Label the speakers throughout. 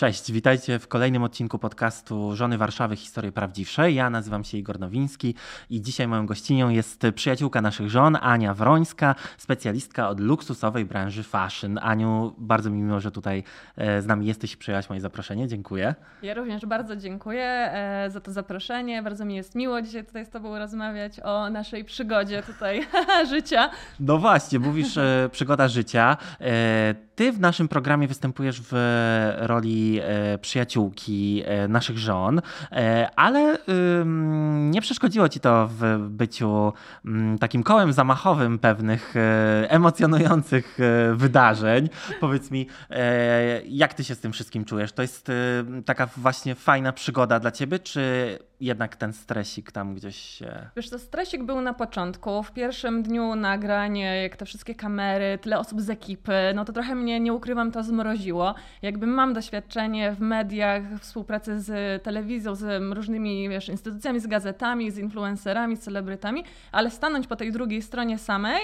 Speaker 1: Cześć, witajcie w kolejnym odcinku podcastu Żony Warszawy Historie Prawdziwsze. Ja nazywam się Igor Nowiński i dzisiaj moją gościnią jest przyjaciółka naszych żon, Ania Wrońska, specjalistka od luksusowej branży fashion. Aniu, bardzo mi miło, że tutaj e, z nami jesteś i przyjęłaś moje zaproszenie. Dziękuję.
Speaker 2: Ja również bardzo dziękuję e, za to zaproszenie. Bardzo mi jest miło dzisiaj tutaj z Tobą rozmawiać o naszej przygodzie tutaj życia.
Speaker 1: No właśnie, mówisz e, przygoda życia. Ty w naszym programie występujesz w roli e, przyjaciółki e, naszych żon, e, ale nie przeszkodziło ci to w byciu mm, takim kołem zamachowym pewnych emocjonujących wydarzeń. Powiedz mi, jak ty się z tym wszystkim czujesz? To jest taka właśnie fajna przygoda dla ciebie, czy jednak ten stresik tam gdzieś się...
Speaker 2: Wiesz, to stresik był na początku. W pierwszym dniu nagranie, jak te wszystkie kamery, tyle osób z ekipy, no to trochę mnie, nie ukrywam, to zmroziło. Jakby mam doświadczenie w mediach, współpracy z telewizją, z różnymi wiesz, instytucjami, z gazetami, z influencerami, z celebrytami, ale stanąć po tej drugiej stronie samej,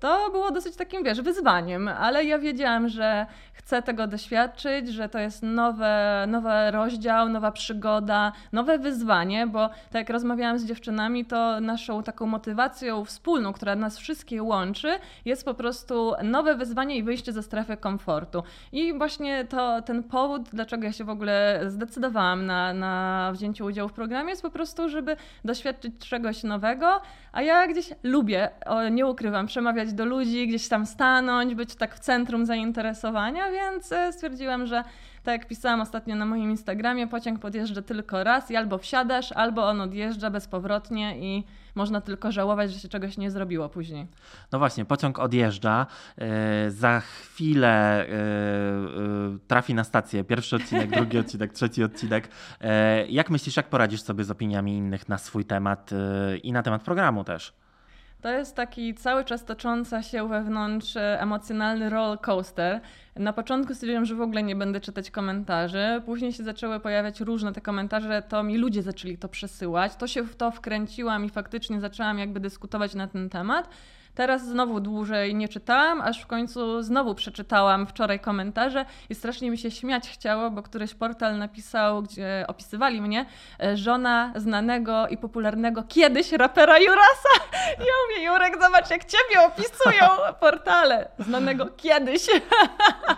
Speaker 2: to było dosyć takim, wiesz, wyzwaniem, ale ja wiedziałam, że chcę tego doświadczyć, że to jest nowe, nowy rozdział, nowa przygoda, nowe wyzwanie, bo tak jak rozmawiałam z dziewczynami, to naszą taką motywacją wspólną, która nas wszystkie łączy, jest po prostu nowe wyzwanie i wyjście ze strefy komfortu. I właśnie to, ten powód, dlaczego ja się w ogóle zdecydowałam na, na wzięcie udziału w programie, jest po prostu, żeby doświadczyć czegoś nowego, a ja gdzieś lubię, nie ukrywam, przemawiać do ludzi, gdzieś tam stanąć, być tak w centrum zainteresowania, więc e, stwierdziłam, że tak jak pisałam ostatnio na moim Instagramie, pociąg podjeżdża tylko raz i albo wsiadasz, albo on odjeżdża bezpowrotnie i można tylko żałować, że się czegoś nie zrobiło później.
Speaker 1: No właśnie, pociąg odjeżdża. E, za chwilę e, trafi na stację. Pierwszy odcinek, drugi odcinek, trzeci odcinek. Jak myślisz, jak poradzisz sobie z opiniami innych na swój temat i na temat programu też?
Speaker 2: To jest taki cały czas tocząca się wewnątrz e, emocjonalny roller coaster. Na początku stwierdziłam, że w ogóle nie będę czytać komentarzy. Później się zaczęły pojawiać różne te komentarze, to mi ludzie zaczęli to przesyłać. To się w to wkręciłam i faktycznie zaczęłam jakby dyskutować na ten temat. Teraz znowu dłużej nie czytałam, aż w końcu znowu przeczytałam wczoraj komentarze i strasznie mi się śmiać chciało, bo któryś portal napisał, gdzie opisywali mnie, e, żona znanego i popularnego kiedyś rapera Jurasa. Ja mówię, Jurek, zobacz jak ciebie opisują portale. Znanego kiedyś.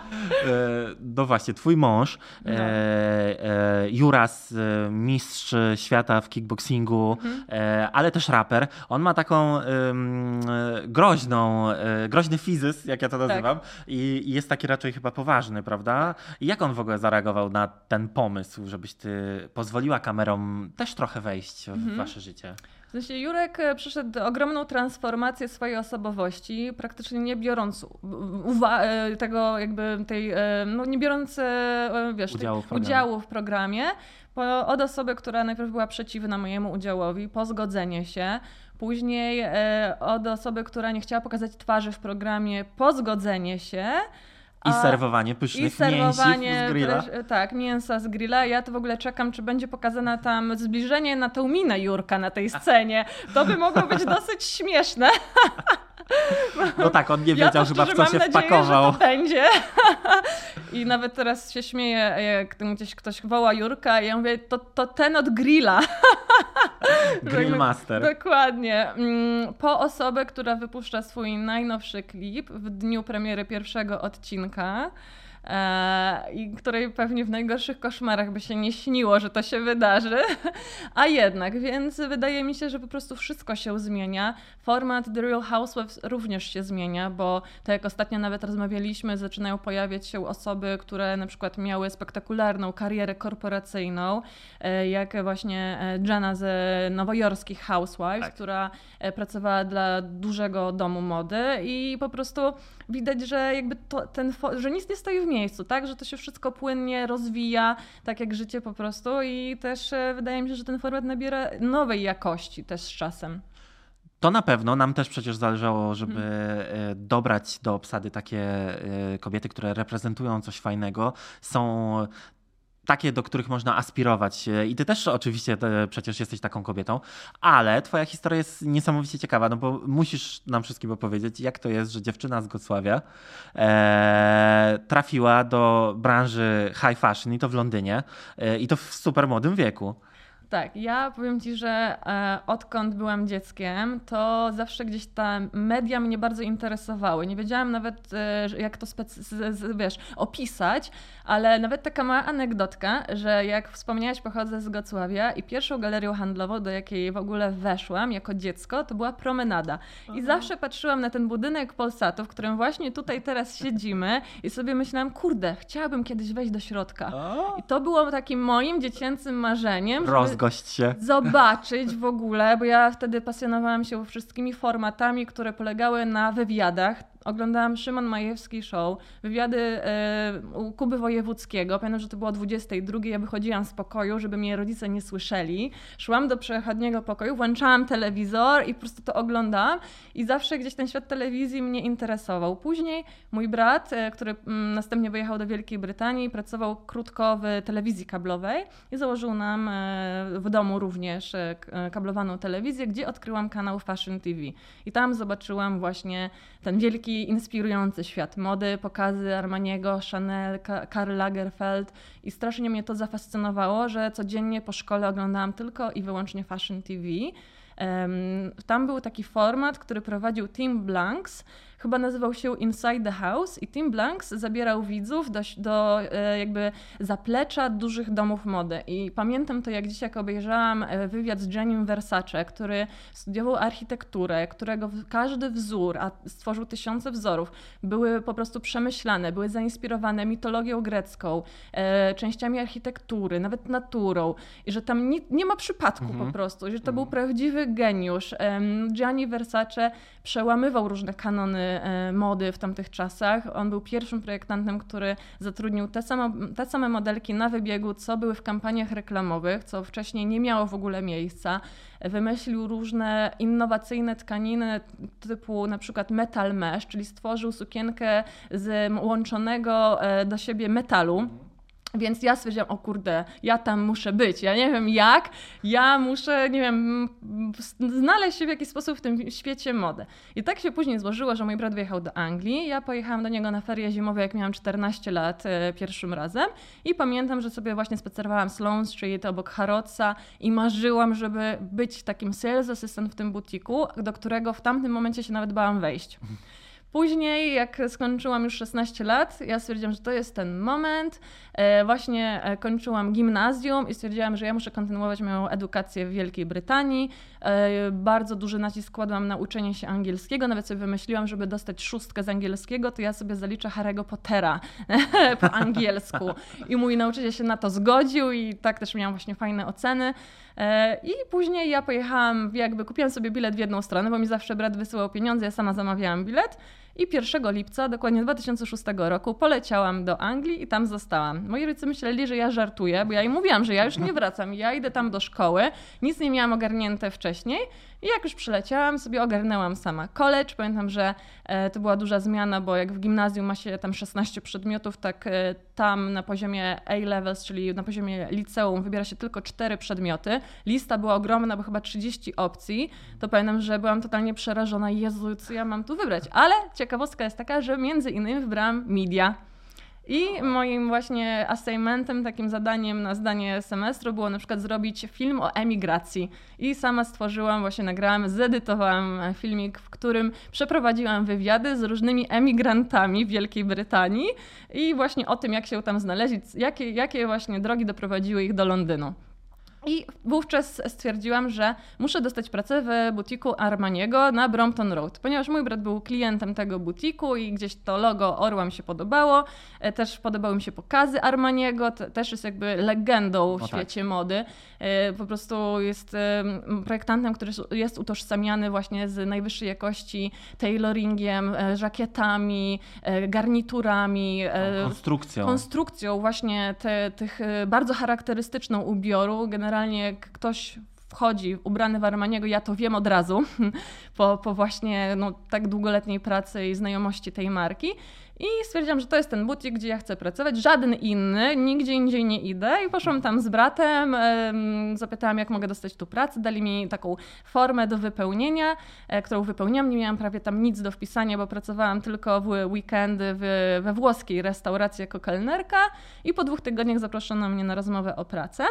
Speaker 1: E, no właśnie, twój mąż, no. e, Juras, mistrz świata w kickboxingu, mhm. ale też raper, on ma taką groźną, e, groźny fizys, jak ja to tak. nazywam, tak. I, jest taki raczej chyba poważny, prawda? I jak on w ogóle zareagował na ten pomysł, żebyś ty pozwoliła kamerom też trochę wejść w mhm. wasze życie?
Speaker 2: W sensie Jurek e, przeszedł ogromną transformację swojej osobowości, praktycznie nie biorąc e, tego jakby tej, no nie biorąc wiesz, udziału, w udziału w programie, od osoby, która najpierw była przeciwna mojemu udziałowi, po zgodzenie się, Później e, od osoby, która nie chciała pokazać twarzy w programie, pozgodzenie się.
Speaker 1: I serwowanie pysznych i serwowanie, z grilla.
Speaker 2: Tak, mięsa z grilla. Ja to w ogóle czekam, czy będzie pokazane tam zbliżenie na tą minę Jurka na tej scenie. To by mogło być dosyć śmieszne.
Speaker 1: No tak, on nie wiedział ja chyba w co się nadzieję, wpakował.
Speaker 2: Że to będzie. I nawet teraz się śmieję, jak gdzieś ktoś woła Jurka i ja mówię, to, to ten od grilla.
Speaker 1: Grillmaster.
Speaker 2: Dokładnie. Mm, po osobę, która wypuszcza swój najnowszy klip w dniu premiery pierwszego odcinka. E, i której pewnie w najgorszych koszmarach by się nie śniło, że to się wydarzy. A jednak, więc wydaje mi się, że po prostu wszystko się zmienia. Format The Real Housewives również się zmienia, bo tak jak ostatnio nawet rozmawialiśmy, zaczynają pojawiać się osoby, które na przykład miały spektakularną karierę korporacyjną, e, jak właśnie e, Jenna z nowojorskich Housewives, tak. która pracowała dla dużego domu mody i po prostu widać, że jakby to, ten, że nic nie stoi w miejscu, tak? Że to się wszystko płynnie rozwija, tak jak życie po prostu i też e, wydaje mi się, że ten format nabiera nowej jakości też z czasem.
Speaker 1: To na pewno. Nam też przecież zależało, żeby hmm. dobrać do obsady takie e, kobiety, które reprezentują coś fajnego, są takie, do których można aspirować. I ty też oczywiście przecież jesteś taką kobietą, ale twoja historia jest niesamowicie ciekawa, no bo musisz nam wszystkim opowiedzieć, jak to jest, że dziewczyna z Gocławia e, trafiła do branży high fashion i to w Londynie e, i to w super młodym wieku.
Speaker 2: Tak, ja powiem Ci, że e, odkąd byłam dzieckiem, to zawsze gdzieś te media mnie bardzo interesowały. Nie wiedziałam nawet, e, jak to wiesz, opisać, ale nawet taka mała anegdotka, że jak wspomniałaś, pochodzę z Gocławia i pierwszą galerią handlową, do jakiej w ogóle weszłam jako dziecko, to była promenada. I zawsze patrzyłam na ten budynek Polsatu, w którym właśnie tutaj teraz siedzimy i sobie myślałam, kurde, chciałabym kiedyś wejść do środka. I to było takim moim dziecięcym marzeniem,
Speaker 1: żeby się.
Speaker 2: Zobaczyć w ogóle, bo ja wtedy pasjonowałam się wszystkimi formatami, które polegały na wywiadach oglądałam Szymon Majewski Show, wywiady e, u Kuby Wojewódzkiego. Pamiętam, że to było o 22. Ja wychodziłam z pokoju, żeby mnie rodzice nie słyszeli. Szłam do przechodniego pokoju, włączałam telewizor i po prostu to oglądałam. I zawsze gdzieś ten świat telewizji mnie interesował. Później mój brat, e, który mm, następnie wyjechał do Wielkiej Brytanii, pracował krótko w telewizji kablowej i założył nam e, w domu również kablowaną telewizję, gdzie odkryłam kanał Fashion TV. I tam zobaczyłam właśnie ten wielki inspirujący świat mody, pokazy Armaniego, Chanel, Karl Lagerfeld i strasznie mnie to zafascynowało, że codziennie po szkole oglądałam tylko i wyłącznie Fashion TV. Tam był taki format, który prowadził Tim Blanks, chyba nazywał się Inside the House i Tim Blanks zabierał widzów do, do e, jakby zaplecza dużych domów mody. I pamiętam to jak dziś, jak obejrzałam e, wywiad z Giannim Versace, który studiował architekturę, którego każdy wzór, a stworzył tysiące wzorów, były po prostu przemyślane, były zainspirowane mitologią grecką, e, częściami architektury, nawet naturą i że tam nie, nie ma przypadku mhm. po prostu, że to mhm. był prawdziwy geniusz. Gianni Versace przełamywał różne kanony E, mody w tamtych czasach. On był pierwszym projektantem, który zatrudnił te, samo, te same modelki na wybiegu, co były w kampaniach reklamowych, co wcześniej nie miało w ogóle miejsca. Wymyślił różne innowacyjne tkaniny typu na przykład metal mesh, czyli stworzył sukienkę z łączonego e, do siebie metalu więc ja stwierdziłam, o kurde, ja tam muszę być. Ja nie wiem jak, ja muszę, nie wiem, znaleźć się w jakiś sposób w tym świecie mody. I tak się później złożyło, że mój brat wyjechał do Anglii. Ja pojechałam do niego na ferie zimowe, jak miałam 14 lat e, pierwszym razem. I pamiętam, że sobie właśnie spacerowałam Sloane Street obok Harrodsa i marzyłam, żeby być takim sales assistant w tym butiku, do którego w tamtym momencie się nawet bałam wejść. Później, jak skończyłam już 16 lat, ja stwierdziłam, że to jest ten moment. E, właśnie e, kończyłam gimnazjum i stwierdziłam, że ja muszę kontynuować moją edukację w Wielkiej Brytanii. E, bardzo duży nacisk kładłam na uczenie się angielskiego. Nawet sobie wymyśliłam, żeby dostać szóstkę z angielskiego, to ja sobie zaliczę Harry'ego Pottera po angielsku. I mój nauczyciel się na to zgodził i tak też miałam właśnie fajne oceny. I później ja pojechałam, jakby kupiłam sobie bilet w jedną stronę, bo mi zawsze brat wysyłał pieniądze, ja sama zamawiałam bilet. I 1 lipca, dokładnie 2006 roku, poleciałam do Anglii i tam zostałam. Moi rodzice myśleli, że ja żartuję, bo ja im mówiłam, że ja już nie wracam, ja idę tam do szkoły, nic nie miałam ogarnięte wcześniej. I jak już przyleciałam, sobie ogarnęłam sama college. Pamiętam, że e, to była duża zmiana, bo jak w gimnazjum ma się tam 16 przedmiotów, tak e, tam na poziomie A-levels, czyli na poziomie liceum, wybiera się tylko 4 przedmioty. Lista była ogromna, bo chyba 30 opcji. To pamiętam, że byłam totalnie przerażona. Jezu, co ja mam tu wybrać? Ale ciekawostka jest taka, że między innymi wybrałam media. I moim właśnie assignmentem, takim zadaniem na zdanie semestru było na przykład zrobić film o emigracji. I sama stworzyłam, właśnie nagrałam, zedytowałam filmik, w którym przeprowadziłam wywiady z różnymi emigrantami w Wielkiej Brytanii i właśnie o tym, jak się tam znaleźli, jakie, jakie właśnie drogi doprowadziły ich do Londynu. I wówczas stwierdziłam, że muszę dostać pracę w butiku Armaniego na Brompton Road, ponieważ mój brat był klientem tego butiku i gdzieś to logo Orła mi się podobało. E, też podobały mi się pokazy Armaniego, też jest jakby legendą w tak. świecie tak. mody. E, po prostu jest projektantem, który jest utożsamiany właśnie z najwyższej jakości tailoringiem, e, żakietami, garniturami.
Speaker 1: Konstrukcją.
Speaker 2: Konstrukcją właśnie te, tych bardzo charakterystyczną ubioru. Generalnie jak ktoś wchodzi ubrany w Armaniego, ja to wiem od razu, po, po właśnie no, tak długoletniej pracy i znajomości tej marki. I stwierdziłam, że to jest ten butik, gdzie ja chcę pracować, żaden inny, nigdzie indziej nie idę. I poszłam tam z bratem, zapytałam, jak mogę dostać tu pracę. Dali mi taką formę do wypełnienia, e, którą wypełniłam. Nie miałam prawie tam nic do wpisania, bo pracowałam tylko w weekendy w, we włoskiej restauracji jako kelnerka. I po dwóch tygodniach zaproszono mnie na rozmowę o pracę.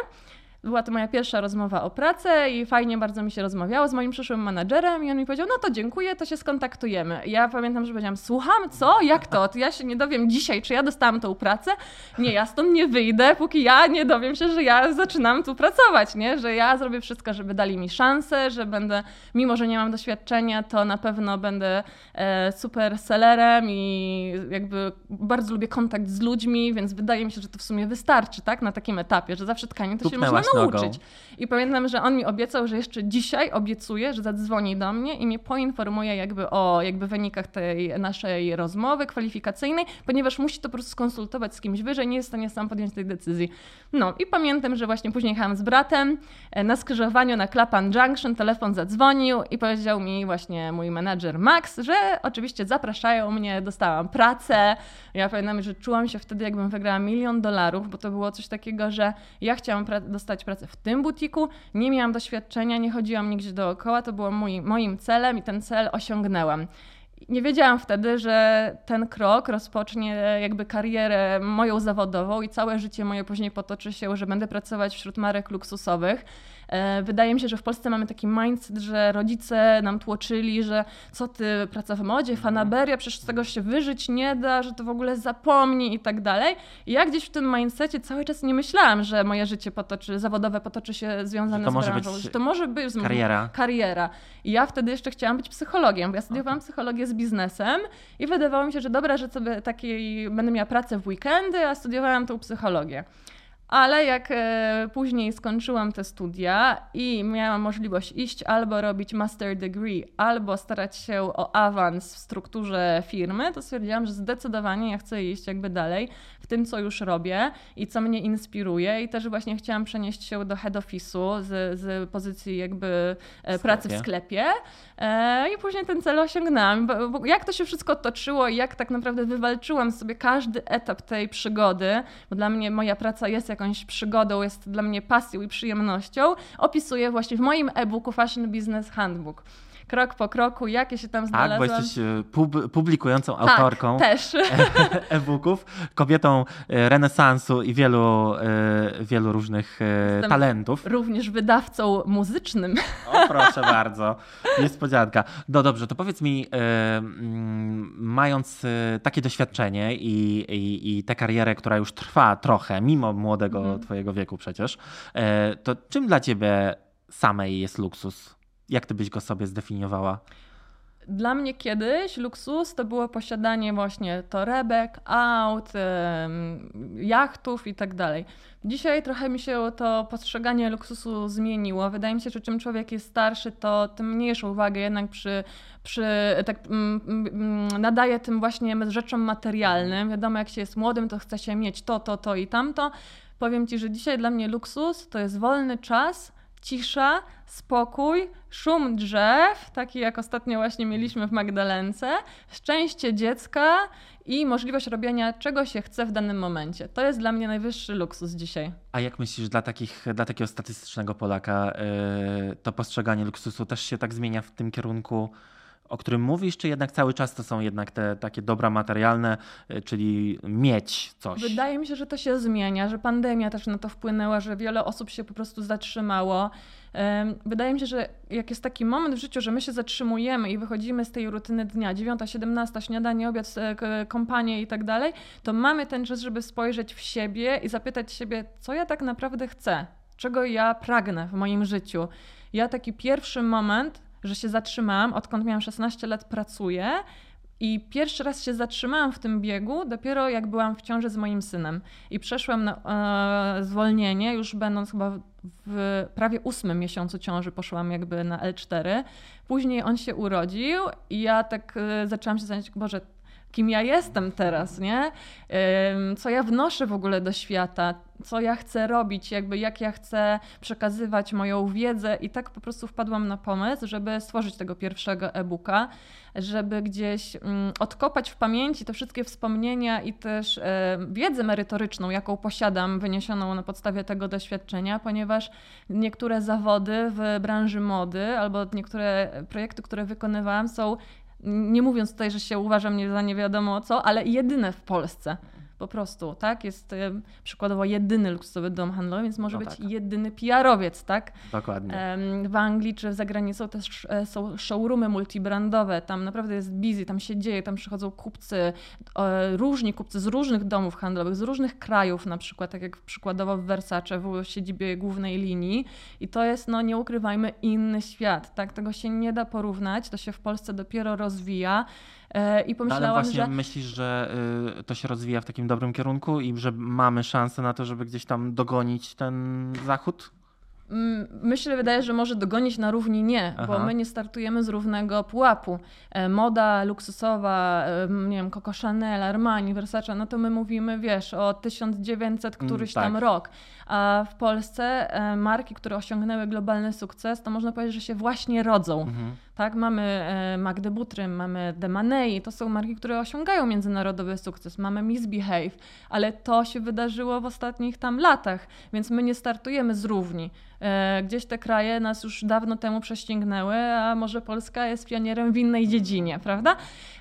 Speaker 2: Była to moja pierwsza rozmowa o pracę i fajnie bardzo mi się rozmawiało z moim przyszłym menadżerem i on mi powiedział, no to dziękuję, to się skontaktujemy. I ja pamiętam, że powiedziałam, słucham, co? Jak to? to? Ja się nie dowiem dzisiaj, czy ja dostałam tą pracę. Nie, ja stąd nie wyjdę, póki ja nie dowiem się, że ja zaczynam tu pracować, nie? Że ja zrobię wszystko, żeby dali mi szansę, że będę, mimo że nie mam doświadczenia, to na pewno będę e, super sellerem i jakby bardzo lubię kontakt z ludźmi, więc wydaje mi się, że to w sumie wystarczy, tak? Na takim etapie, że zawsze tkanie to
Speaker 1: Tupnęłaś
Speaker 2: się można nauczyć.
Speaker 1: nogą.
Speaker 2: I pamiętam, że on mi obiecał, że jeszcze dzisiaj obiecuje, że zadzwoni do mnie i mnie poinformuje jakby o jakby wynikach tej naszej rozmowy kwalifikacyjnej, ponieważ musi to po prostu skonsultować z kimś wyżej, nie jest w stanie sam podjąć tej decyzji. No i pamiętam, że właśnie później jechałam z bratem e, na skrzyżowaniu na Clapham Junction, telefon zadzwonił i powiedział mi właśnie mój menadżer Max, że oczywiście zapraszają mnie, dostałam pracę. Ja pamiętam, że czułam się wtedy, jakbym wygrała milion dolarów, bo to było coś takiego, że ja chciałam dostać pracę w tym butiku, nie miałam doświadczenia, nie chodziłam nigdzie dookoła, to było moim celem i ten cel osiągnęłam. Nie wiedziałam wtedy, że ten krok rozpocznie jakby karierę moją zawodową i całe życie moje później potoczy się, że będę pracować wśród marek luksusowych. E, wydaje mi się, że w Polsce mamy taki mindset, że rodzice nam tłoczyli, że co ty, praca w modzie, mhm. fanaberia, przecież z tego się wyżyć nie da, że to w ogóle zapomni i tak dalej. I ja gdzieś w tym mindsetie cały czas nie myślałam, że moje życie potoczy, zawodowe potoczy się związane z branżą, że to może być
Speaker 1: kariera.
Speaker 2: kariera. I ja wtedy jeszcze chciałam być psychologiem, bo ja studiowałam okay. psychologię z biznesem i wydawało mi się, że dobra, że sobie takiej będę miała pracę w weekendy, a studiowałam tą psychologię. Ale jak e, później skończyłam te studia i miałam możliwość iść albo robić master degree, albo starać się o awans w strukturze firmy, to stwierdziłam, że zdecydowanie ja chcę iść jakby dalej w tym, co już robię i co mnie inspiruje. I też właśnie chciałam przenieść się do head office'u z, z pozycji jakby e, pracy w sklepie. E, I później ten cel osiągnęłam. Bo jak to się wszystko toczyło i jak tak naprawdę wywalczyłam sobie każdy etap tej przygody, bo dla mnie moja praca jest jak jakąś przygodą, jest dla mnie pasją i przyjemnością, opisuję właśnie w moim e-booku Fashion Business Handbook krok po kroku, jakie się tam znalazłam.
Speaker 1: Tak, bo jesteś e, pub publikującą tak, autorką
Speaker 2: też.
Speaker 1: e-booków, kobietą e, renesansu i wielu, e, wielu różnych Jestem talentów.
Speaker 2: Również wydawcą muzycznym.
Speaker 1: O, proszę bardzo. Niespodzianka. No dobrze, to powiedz mi, mm, mając takie doświadczenie i, i, i tę karierę, która już trwa trochę, mimo młodego mhm. twojego wieku przecież, to czym dla ciebie samej jest luksus? Jak ty byś go sobie zdefiniowała?
Speaker 2: Dla mnie kiedyś luksus to było posiadanie właśnie torebek, aut, jachtów i tak dalej. Dzisiaj trochę mi się to postrzeganie luksusu zmieniło. Wydaje mi się, że czym człowiek jest starszy, to tym mniejszą uwagę jednak przy, przy tak, mm, mm, nadaje tym właśnie rzeczom materialnym. Wiadomo, jak się jest młodym, to chce się mieć to, to, to i tamto. Powiem Ci, że dzisiaj dla mnie luksus to jest wolny czas, cisza, spokój, szum drzew, taki jak ostatnio właśnie mieliśmy w Magdalence, szczęście dziecka i możliwość robienia czego się chce w danym momencie. To jest dla mnie najwyższy luksus dzisiaj.
Speaker 1: A jak myślisz, dla, takich, dla takiego statystycznego Polaka yy, to postrzeganie luksusu też się tak zmienia w tym kierunku? O którym mówisz, czy jednak cały czas to są jednak te takie dobra materialne, y, czyli mieć coś?
Speaker 2: Wydaje mi się, że to się zmienia, że pandemia też na to wpłynęła, że wiele osób się po prostu zatrzymało. Wydaje mi się, że jak jest taki moment w życiu, że my się zatrzymujemy i wychodzimy z tej rutyny dnia, 9, 17, śniadanie, obiad, kompanie i tak dalej, to mamy ten czas, żeby spojrzeć w siebie i zapytać siebie, co ja tak naprawdę chcę, czego ja pragnę w moim życiu. Ja taki pierwszy moment że się zatrzymałam, odkąd miałam 16 lat pracuję i pierwszy raz się zatrzymałam w tym biegu dopiero jak byłam w ciąży z moim synem. I przeszłam na e, zwolnienie, już będąc chyba w prawie ósmym miesiącu ciąży poszłam jakby na L4. Później on się urodził i ja tak e, zaczęłam się zastanawiać, Boże, kim ja jestem teraz, nie? Co ja wnoszę w ogóle do świata, co ja chcę robić, jakby jak ja chcę przekazywać moją wiedzę i tak po prostu wpadłam na pomysł, żeby stworzyć tego pierwszego e-booka, żeby gdzieś mm, odkopać w pamięci te wszystkie wspomnienia i też e, wiedzę merytoryczną, jaką posiadam, wyniesioną na podstawie tego doświadczenia, ponieważ niektóre zawody w branży mody albo niektóre projekty, które wykonywałam są nie mówiąc tutaj, że się uważam nie za nie wiadomo co, ale jedyne w Polsce. Po prostu, tak? Jest przykładowo jedyny luksusowy dom handlowy, więc może no być tak. jedyny PR-owiec, tak?
Speaker 1: Dokładnie.
Speaker 2: W Anglii czy za granicą też e, są showroomy multibrandowe, tam naprawdę jest busy, tam się dzieje, tam przychodzą kupcy, różni kupcy z różnych domów handlowych, z różnych krajów na przykład, tak jak przykładowo w Versace, w siedzibie głównej linii i to jest, no nie ukrywajmy, inny świat, tak? Tego się nie da porównać, to się w Polsce dopiero rozwija. E, I pomyślałam,
Speaker 1: Ale właśnie
Speaker 2: że...
Speaker 1: myślisz, że y, to się rozwija w takim dobrym kierunku i że mamy szansę na to, żeby gdzieś tam dogonić ten zachód?
Speaker 2: Mm, myślę, wydaje, że może dogonić na równi nie, Aha. bo my nie startujemy z równego pułapu. E, moda luksusowa, e, nie wiem, Coco Chanel, Armani, Versace, no to my mówimy, wiesz, o 1900 mm, któryś mm, tak. tam rok. A w Polsce marki, które osiągnęły globalny sukces, to można powiedzieć, że się właśnie rodzą. Mhm. Tak, mamy e, Magdę Butrym, mamy Demanei, to są marki, które osiągają międzynarodowy sukces. Mamy Misbehave, ale to się wydarzyło w ostatnich tam latach, więc my nie startujemy z równi. E, gdzieś te kraje nas już dawno temu prześcignęły, a może Polska jest pionierem w innej dziedzinie, prawda?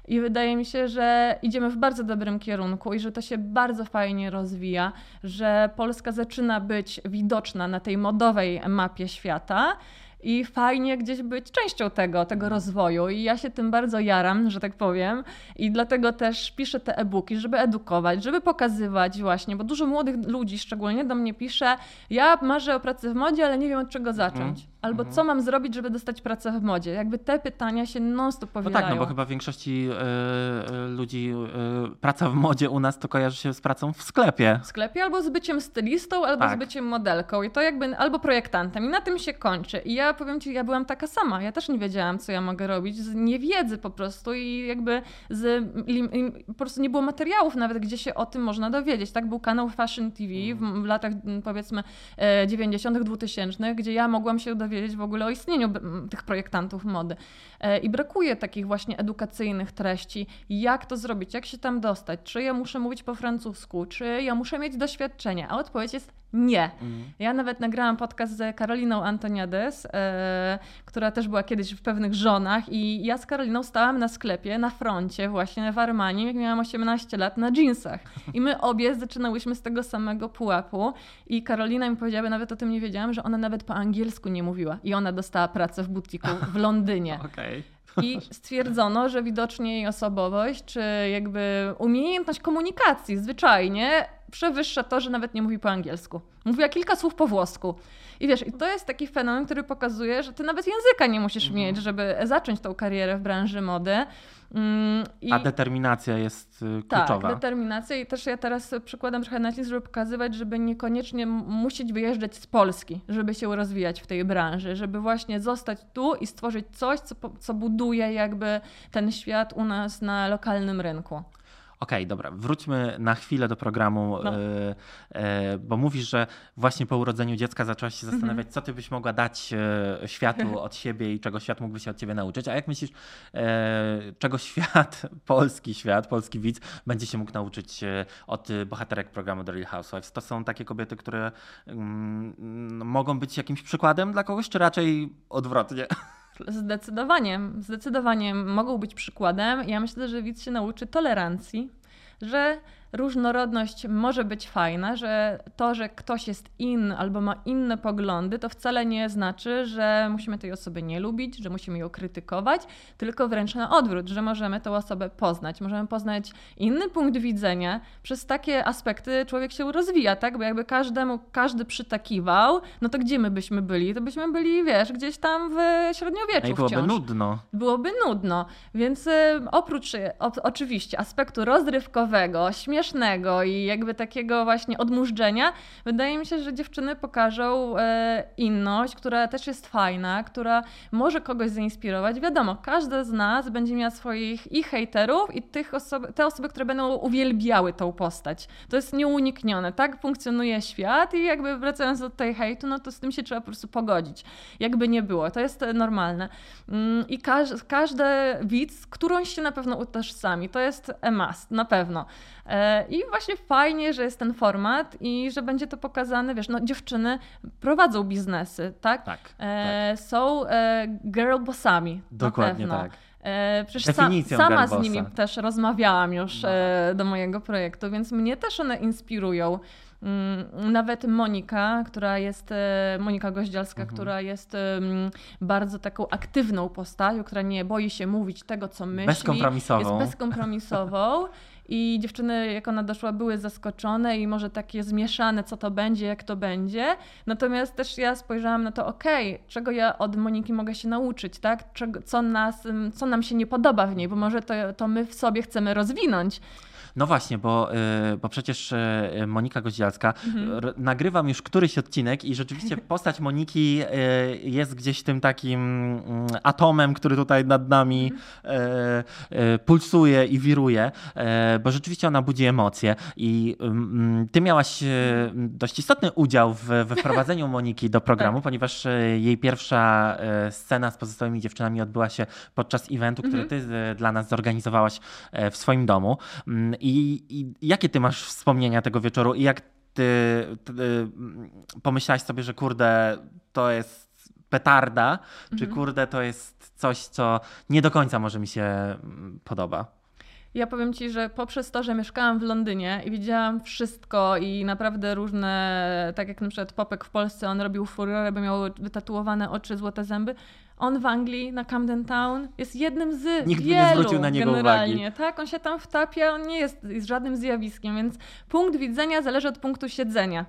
Speaker 2: I wydaje mi się, że idziemy w bardzo dobrym kierunku i że to się bardzo fajnie rozwija, że Polska zaczyna być widoczna na tej modowej mapie świata i fajnie gdzieś być częścią tego, tego mhm. rozwoju. I ja się tym bardzo jaram, że tak powiem. I dlatego też piszę te e-booki, żeby edukować, żeby pokazywać właśnie, bo dużo młodych ludzi szczególnie do mnie pisze, ja marzę o pracy w modzie, ale nie wiem od czego zacząć. Mhm. Albo mhm. co mam zrobić, żeby dostać pracę w modzie? Jakby te pytania się non-stop powielają.
Speaker 1: No tak, no bo chyba w większości y, ludzi y, praca w modzie u nas to kojarzy się z pracą w sklepie.
Speaker 2: W sklepie albo z byciem stylistą, albo tak. z byciem modelką. I to jakby, albo projektantem. I na tym się kończy. I ja powiem Ci, ja byłam taka sama. Ja też nie wiedziałam, co ja mogę robić. Z niewiedzy po prostu i jakby z, po prostu nie było materiałów nawet, gdzie się o tym można dowiedzieć. Tak był kanał Fashion TV w, w latach powiedzmy 90., 2000, gdzie ja mogłam się dowiedzieć wiedzieć w ogóle o istnieniu tych projektantów mody. E, I brakuje takich właśnie edukacyjnych treści, jak to zrobić, jak się tam dostać, czy ja muszę mówić po francusku, czy ja muszę mieć doświadczenie, a odpowiedź jest nie. Mhm. Ja nawet nagrałam podcast z Karoliną Antoniades, e, która też była kiedyś w pewnych żonach i ja z Karoliną stałam na sklepie, na froncie właśnie w Armanii, jak miałam 18 lat, na jeansach. I my obie zaczynałyśmy z tego samego pułapu i Karolina mi powiedziała, nawet o tym nie wiedziałam, że ona nawet po angielsku nie mówiła i ona dostała pracę w butiku w Londynie.
Speaker 1: okay.
Speaker 2: I stwierdzono, że widocznie jej osobowość, czy jakby umiejętność komunikacji zwyczajnie przewyższa to, że nawet nie mówi po angielsku. Mówiła kilka słów po włosku. I wiesz, i to jest taki fenomen, który pokazuje, że ty nawet języka nie musisz mhm. mieć, żeby zacząć tą karierę w branży mody.
Speaker 1: Mm, I... A determinacja jest y, tak, kluczowa.
Speaker 2: Tak, determinacja i też ja teraz przykładam trochę nacisk, żeby pokazywać, żeby niekoniecznie musieć wyjeżdżać z Polski, żeby się rozwijać w tej branży, żeby właśnie zostać tu i stworzyć coś, co, co buduje jakby ten świat u nas na lokalnym rynku.
Speaker 1: Okej, okay, dobra, wróćmy na chwilę do programu, no. y, y, bo mówisz, że właśnie po urodzeniu dziecka zaczęłaś się mhm. zastanawiać, co ty byś mogła dać y, światu od siebie i czego świat mógłby się od ciebie nauczyć. A jak myślisz, czego świat, polski świat, polski widz będzie się mógł nauczyć od bohaterek programu The Real Housewives? To są takie kobiety, które mm, mogą być jakimś przykładem dla kogoś, czy raczej odwrotnie?
Speaker 2: Zdecydowanie, zdecydowanie mogą być przykładem. Ja myślę, że widz się nauczy tolerancji, że różnorodność może być fajna, że to, że ktoś jest inny albo ma inne poglądy, to wcale nie znaczy, że musimy tej osoby nie lubić, że musimy ją krytykować, tylko wręcz na odwrót, że możemy tę osobę poznać. Możemy poznać inny punkt widzenia. Przez takie aspekty człowiek się rozwija, tak? Bo jakby każdemu, każdy przytakiwał, no to gdzie my byśmy byli? To byśmy byli, wiesz, gdzieś tam w średniowieczu
Speaker 1: I byłoby
Speaker 2: wciąż.
Speaker 1: nudno.
Speaker 2: Byłoby nudno. Więc y, oprócz y, o, oczywiście aspektu rozrywkowego, śmiesznego, śmiesznego i jakby takiego właśnie odmurzdzenia, wydaje mi się, że dziewczyny pokażą e, inność, która też jest fajna, która może kogoś zainspirować. Wiadomo, każda z nas będzie miała swoich i hejterów, i tych osoby, te osoby, które będą uwielbiały tą postać. To jest nieuniknione. Tak funkcjonuje świat i jakby wracając do tej hejtu, no to z tym się trzeba po prostu pogodzić. Jakby nie było. To jest normalne. Mm, I każ, każdy widz, którąś się na pewno utożsami. To jest a must, na pewno. I właśnie fajnie, że jest ten format i że będzie to pokazane, wiesz, no dziewczyny prowadzą biznesy, tak?
Speaker 1: Tak.
Speaker 2: E, tak. Są e, girl bossami.
Speaker 1: Dokładnie tak.
Speaker 2: E, przecież sa, sama z nimi też rozmawiałam już no. e, do mojego projektu, więc mnie też one inspirują. Mm, nawet Monika, która jest, Monika Goździalska, mhm. która jest bardzo taką aktywną postacią, która nie boi się mówić tego, co myśli.
Speaker 1: Bezkompromisową.
Speaker 2: Jest bezkompromisową. I dziewczyny, jak ona doszła, były zaskoczone i może takie zmieszane, co to będzie, jak to będzie. Natomiast też ja spojrzałam na to, okej, okay, czego ja od Moniki mogę się nauczyć, tak? Czego, co, nas, co nam się nie podoba w niej, bo może to, to my w sobie chcemy rozwinąć.
Speaker 1: No właśnie, bo, y, bo przecież y, Monika Goździalska, mhm. nagrywam już któryś odcinek i rzeczywiście postać Moniki y, jest gdzieś tym takim mm, atomem, który tutaj nad nami mhm. pulsuje i wiruje, bo rzeczywiście ona budzi emocje i mm, ty miałaś dość istotny udział w, we wprowadzeniu Moniki do programu, tak. ponieważ jej pierwsza scena z pozostałymi dziewczynami odbyła się podczas eventu, który mhm. ty dla nas zorganizowałaś w swoim domu. Mm, i, I, jakie ty masz wspomnienia tego wieczoru i jak ty, ty, ty pomyślałaś sobie, że kurde, to jest petarda, mhm. czy kurde, to jest coś, co nie do końca może mi się mm, podoba?
Speaker 2: Ja powiem Ci, że poprzez to, że mieszkałam w Londynie i widziałam wszystko i naprawdę różne, tak jak na przykład Popek w Polsce, on robił furorę, by miał wytatuowane oczy, złote zęby, on w Anglii na Camden Town jest jednym z Nikt wielu nie zwrócił na niego generalnie. Uwagi. Tak, on się tam wtapia, on nie jest, jest żadnym zjawiskiem, więc punkt widzenia zależy od punktu siedzenia.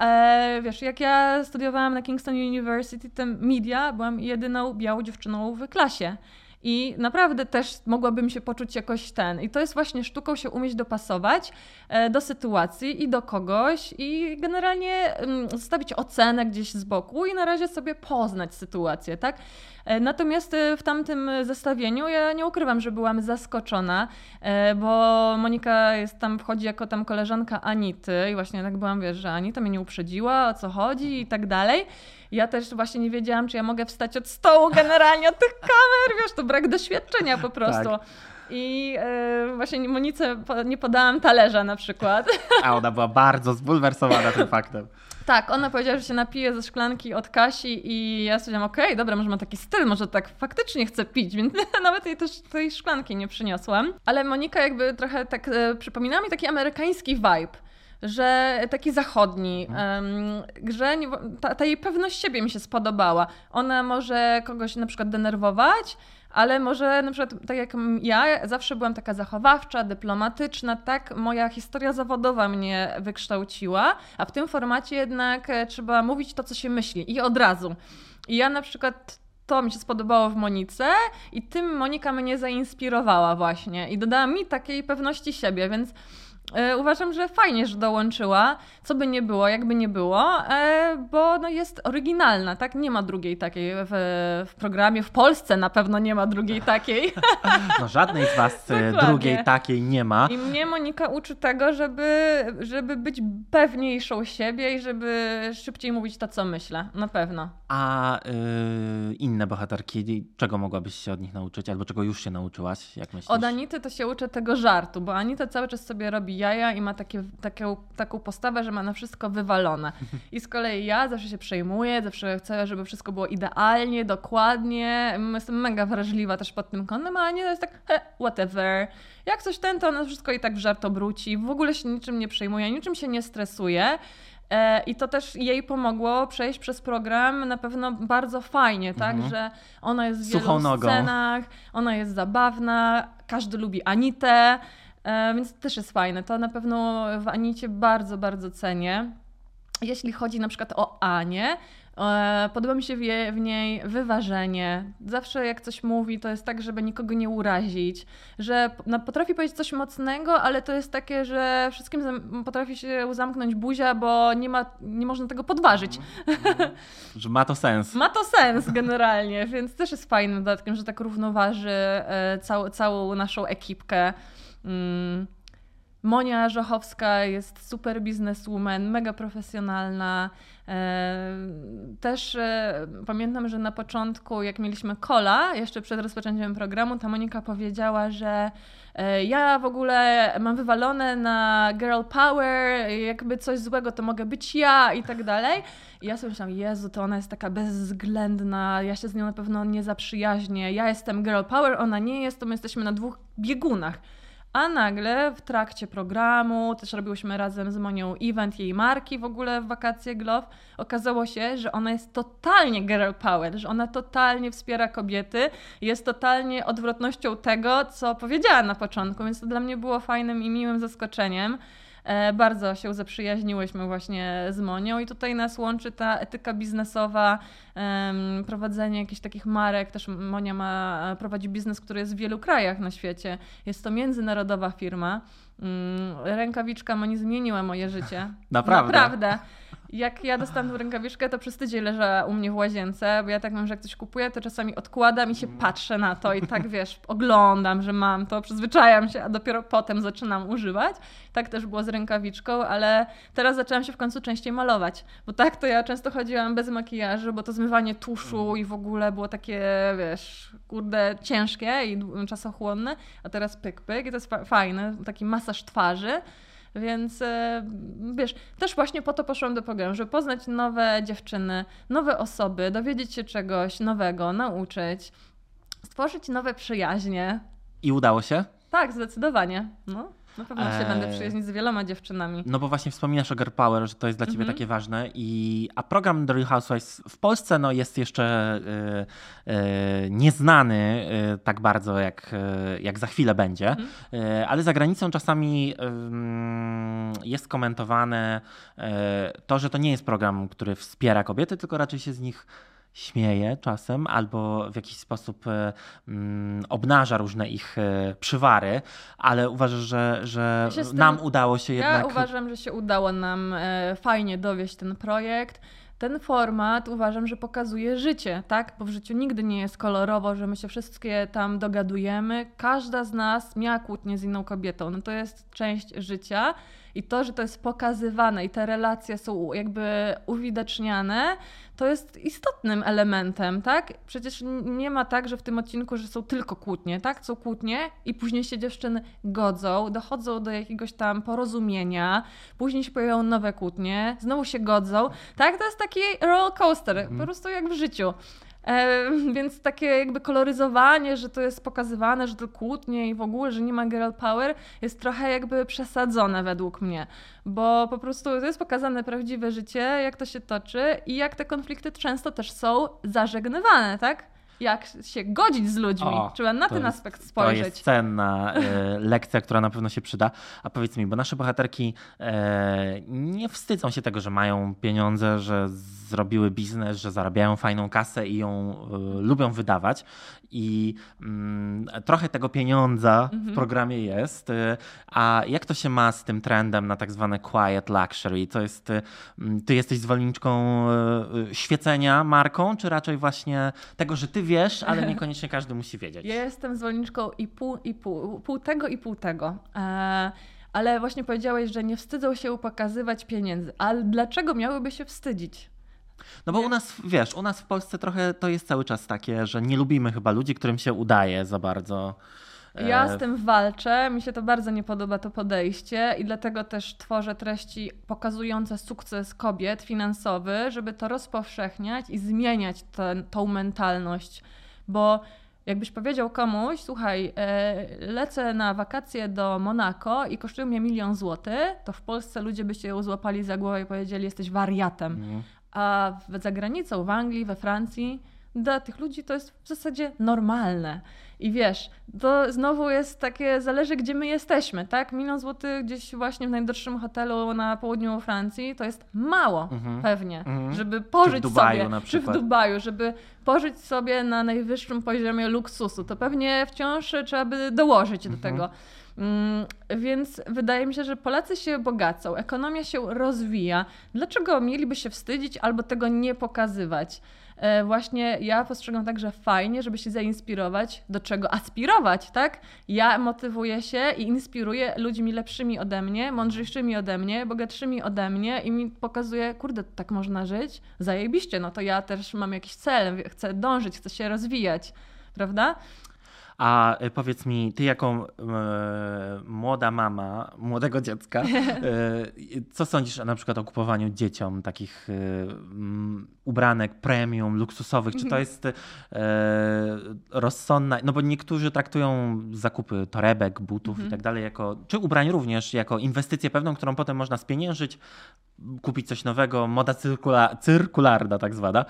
Speaker 2: E, wiesz, jak ja studiowałam na Kingston University, ten media, byłam jedyną białą dziewczyną w klasie. I naprawdę też mogłabym się poczuć jakoś ten. I to jest właśnie sztuką się umieć dopasować e, do sytuacji i do kogoś i generalnie mm, zostawić ocenę gdzieś z boku i na razie sobie poznać sytuację, tak? E, natomiast e, w tamtym zestawieniu ja nie ukrywam, że byłam zaskoczona, bo Monika jest tam, wchodzi jako tam koleżanka Anity i właśnie tak byłam, wiesz, że Anita mnie nie uprzedziła, o co chodzi i tak dalej. Ja też właśnie nie wiedziałam, czy ja mogę wstać od stołu generalnie od tych kamer, wiesz, to brak doświadczenia po prostu. Tak. I yy, właśnie Monice nie podałam talerza na przykład.
Speaker 1: A ona była bardzo zbulwersowana tym faktem.
Speaker 2: Tak, ona powiedziała, że się napije ze szklanki od Kasi i ja stwierdziłam, okej, okay, dobra, może ma taki styl, może tak faktycznie chce pić, więc nawet jej też tej szklanki nie przyniosłam. Ale Monika jakby trochę tak e, przypomina mi taki amerykański vibe że taki zachodni, że nie, ta, ta jej pewność siebie mi się spodobała. Ona może kogoś na przykład denerwować, ale może na przykład tak jak ja, zawsze byłam taka zachowawcza, dyplomatyczna, tak moja historia zawodowa mnie wykształciła, a w tym formacie jednak e, trzeba mówić to, co się myśli i od razu. I ja na przykład to mi się spodobało w Monice i tym Monika mnie zainspirowała właśnie i dodała mi takiej pewności siebie, więc uważam, że fajnie, że dołączyła, co by nie było, jakby nie było, e, bo no jest oryginalna, tak? Nie ma drugiej takiej w, w programie. W Polsce na pewno nie ma drugiej takiej.
Speaker 1: No żadnej z was e, Dokładnie. drugiej takiej nie ma.
Speaker 2: I mnie Monika uczy tego, żeby, żeby być pewniejszą siebie i żeby szybciej mówić to, co myślę. Na pewno.
Speaker 1: A yy, inne bohaterki, czego mogłabyś się od nich nauczyć, albo czego już się nauczyłaś, jak myślisz?
Speaker 2: Od Anity to się uczę tego żartu, bo Anita cały czas sobie robi jaja i ma takie, takie, taką postawę, że ma na wszystko wywalone. I z kolei ja zawsze się przejmuję, zawsze chcę, żeby wszystko było idealnie, dokładnie. Jestem mega wrażliwa też pod tym kątem, a Ania jest tak, he, whatever. Jak coś ten, to ona wszystko i tak w żart obróci. W ogóle się niczym nie przejmuje, niczym się nie stresuje. I to też jej pomogło przejść przez program na pewno bardzo fajnie, tak? Mhm. Że ona jest w wielu nogą. scenach, ona jest zabawna, każdy lubi Anitę, więc to też jest fajne. To na pewno w Anicie bardzo, bardzo cenię. Jeśli chodzi na przykład o Anię, E, podoba mi się w, niej wyważenie. Zawsze jak coś mówi, to jest tak, żeby nikogo nie urazić, że no, potrafi powiedzieć coś mocnego, ale to jest takie, że wszystkim potrafi się zamknąć buzia, bo nie, ma, nie można tego podważyć.
Speaker 1: Że ma to sens.
Speaker 2: Ma to sens generalnie, więc też jest fajnym dodatkiem, że tak równoważy e, całą, całą naszą ekipkę. Mm. Monia Żochowska jest super bizneswoman, mega profesjonalna. E, też e, pamiętam, że na początku, jak mieliśmy kola, jeszcze przed rozpoczęciem programu, ta Monika powiedziała, że e, ja w ogóle mam wywalone na girl power, jakby coś złego to mogę być ja i tak dalej. I ja sobie myślałam, Jezu, to ona jest taka bezwzględna, ja się z nią na pewno nie zaprzyjaźnię. Ja jestem girl power, ona nie jest, to my jesteśmy na dwóch biegunach. A nagle w trakcie programu, też robiłyśmy razem z Monią event jej marki w ogóle w wakacje Glove, okazało się, że ona jest totalnie girl power, że ona totalnie wspiera kobiety, jest totalnie odwrotnością tego, co powiedziała na początku, więc to dla mnie było fajnym i miłym zaskoczeniem. E, bardzo się zaprzyjaźniłyśmy właśnie z Monią i tutaj nas łączy ta etyka biznesowa, prowadzenie jakichś takich marek. Też Monia ma, prowadzi biznes, który jest w wielu krajach na świecie. Jest to międzynarodowa firma. Mm, rękawiczka Moni zmieniła moje życie.
Speaker 1: Naprawdę?
Speaker 2: Naprawdę. Jak ja dostałam tę rękawiczkę, to przez tydzień leżała u mnie w łazience, bo ja tak mam, że jak coś kupuję, to czasami odkładam i się patrzę na to i tak, wiesz, oglądam, że mam to, przyzwyczajam się, a dopiero potem zaczynam używać. Tak też było z rękawiczką, ale teraz zaczęłam się w końcu częściej malować, bo tak to ja często chodziłam bez makijażu, bo to zmywanie tuszu i w ogóle było takie, wiesz, kurde, ciężkie i czasochłonne, a teraz pyk, pyk i to jest fajne, taki masaż twarzy. Więc e, wiesz, też właśnie po to poszłam do programu, żeby poznać nowe dziewczyny, nowe osoby, dowiedzieć się czegoś nowego, nauczyć, stworzyć nowe przyjaźnie.
Speaker 1: I udało się?
Speaker 2: Tak, zdecydowanie. No. Na pewno się będę eee. przyjaźnić z wieloma dziewczynami.
Speaker 1: No bo właśnie wspominasz o Girl Power, że to jest dla ciebie mm -hmm. takie ważne. I, a program The Real Housewives w Polsce no, jest jeszcze y, y, nieznany y, tak bardzo, jak, jak za chwilę będzie. Mm -hmm. ale za granicą czasami jest komentowane to, że to nie jest program, który wspiera kobiety, tylko raczej się z nich śmieje czasem albo w jakiś sposób e, mm, obnaża różne ich e, przywary, ale uważasz, że, że ja nam tym, udało się jednak...
Speaker 2: Ja uważam, że się udało nam e, fajnie dowieść ten projekt ten format uważam, że pokazuje życie, tak? Bo w życiu nigdy nie jest kolorowo, że my się wszystkie tam dogadujemy. Każda z nas miała kłótnię z inną kobietą. No to jest część życia i to, że to jest pokazywane i te relacje są jakby uwidaczniane, to jest istotnym elementem, tak? Przecież nie ma tak, że w tym odcinku, że są tylko kłótnie, tak? Są kłótnie i później się dziewczyny godzą, dochodzą do jakiegoś tam porozumienia, później się pojawiają nowe kłótnie, znowu się godzą, tak? To jest taki roller coaster, mm. po prostu jak w życiu. E, więc takie jakby koloryzowanie, że to jest pokazywane, że to kłótnie i w ogóle, że nie ma girl power, jest trochę jakby przesadzone według mnie, bo po prostu to jest pokazane prawdziwe życie, jak to się toczy i jak te konflikty często też są zażegnywane, tak? jak się godzić z ludźmi. O, Trzeba na ten jest, aspekt spojrzeć.
Speaker 1: To jest cenna e, lekcja, która na pewno się przyda. A powiedz mi, bo nasze bohaterki e, nie wstydzą się tego, że mają pieniądze, że zrobiły biznes, że zarabiają fajną kasę i ją e, lubią wydawać. I mm, trochę tego pieniądza mhm. w programie jest. E, a jak to się ma z tym trendem na tak zwane quiet luxury? To jest, e, ty jesteś zwolenniczką świecenia marką, czy raczej właśnie tego, że ty wiesz, ale niekoniecznie każdy musi wiedzieć?
Speaker 2: Ja jestem zwolenniczką i pół, i pół, pół tego i pół tego. E ale właśnie powiedziałeś, że nie wstydzą się pokazywać pieniędzy. Ale dlaczego miałyby się wstydzić?
Speaker 1: No bo nie? u nas, wiesz, u nas w Polsce trochę to jest cały czas takie, że nie lubimy chyba ludzi, którym się udaje za bardzo.
Speaker 2: Ja z tym walczę, mi się to bardzo nie podoba to podejście i dlatego też tworzę treści pokazujące sukces kobiet finansowy, żeby to rozpowszechniać i zmieniać ten, tą mentalność, bo jakbyś powiedział komuś, słuchaj, e, lecę na wakacje do Monako i kosztuje mnie milion złotych, to w Polsce ludzie by się złapali za głowę i powiedzieli, jesteś wariatem. Mhm. A za granicą, w Anglii, we Francji, dla tych ludzi to jest w zasadzie normalne. I wiesz, to znowu jest takie, zależy gdzie my jesteśmy, tak? Milion złotych gdzieś właśnie w najdroższym hotelu na południu Francji to jest mało
Speaker 1: Mhm.
Speaker 2: pewnie,
Speaker 1: Mhm.
Speaker 2: żeby pożyć
Speaker 1: Czy w Dubaju
Speaker 2: sobie,
Speaker 1: na
Speaker 2: czy w. Dubaju, żeby pożyć sobie na najwyższym poziomie luksusu, to pewnie wciąż trzeba by dołożyć do
Speaker 1: Mhm.
Speaker 2: tego. Mm, więc wydaje mi się, że Polacy się bogacą, ekonomia się rozwija. Dlaczego mieliby się wstydzić albo tego nie pokazywać? E, Właśnie ja postrzegam tak, że fajnie, żeby się zainspirować, do czego aspirować, tak? Ja motywuję się i inspiruję ludźmi lepszymi ode mnie, mądrzejszymi ode mnie, bogatszymi ode mnie i mi pokazuje, kurde, tak można żyć? Zajebiście, no to ja też mam jakiś cel, chcę dążyć, chcę się rozwijać, prawda?
Speaker 1: A y, powiedz mi, ty jako e, młoda mama młodego dziecka, e, co sądzisz na przykład o kupowaniu dzieciom takich e, ubranek premium, luksusowych? Czy to jest e, rozsądna? No bo niektórzy traktują zakupy torebek, butów i tak dalej jako, czy ubrań również, jako inwestycję pewną, którą potem można spieniężyć, kupić coś nowego, moda cyrkula, cyrkularna tak zwana, e,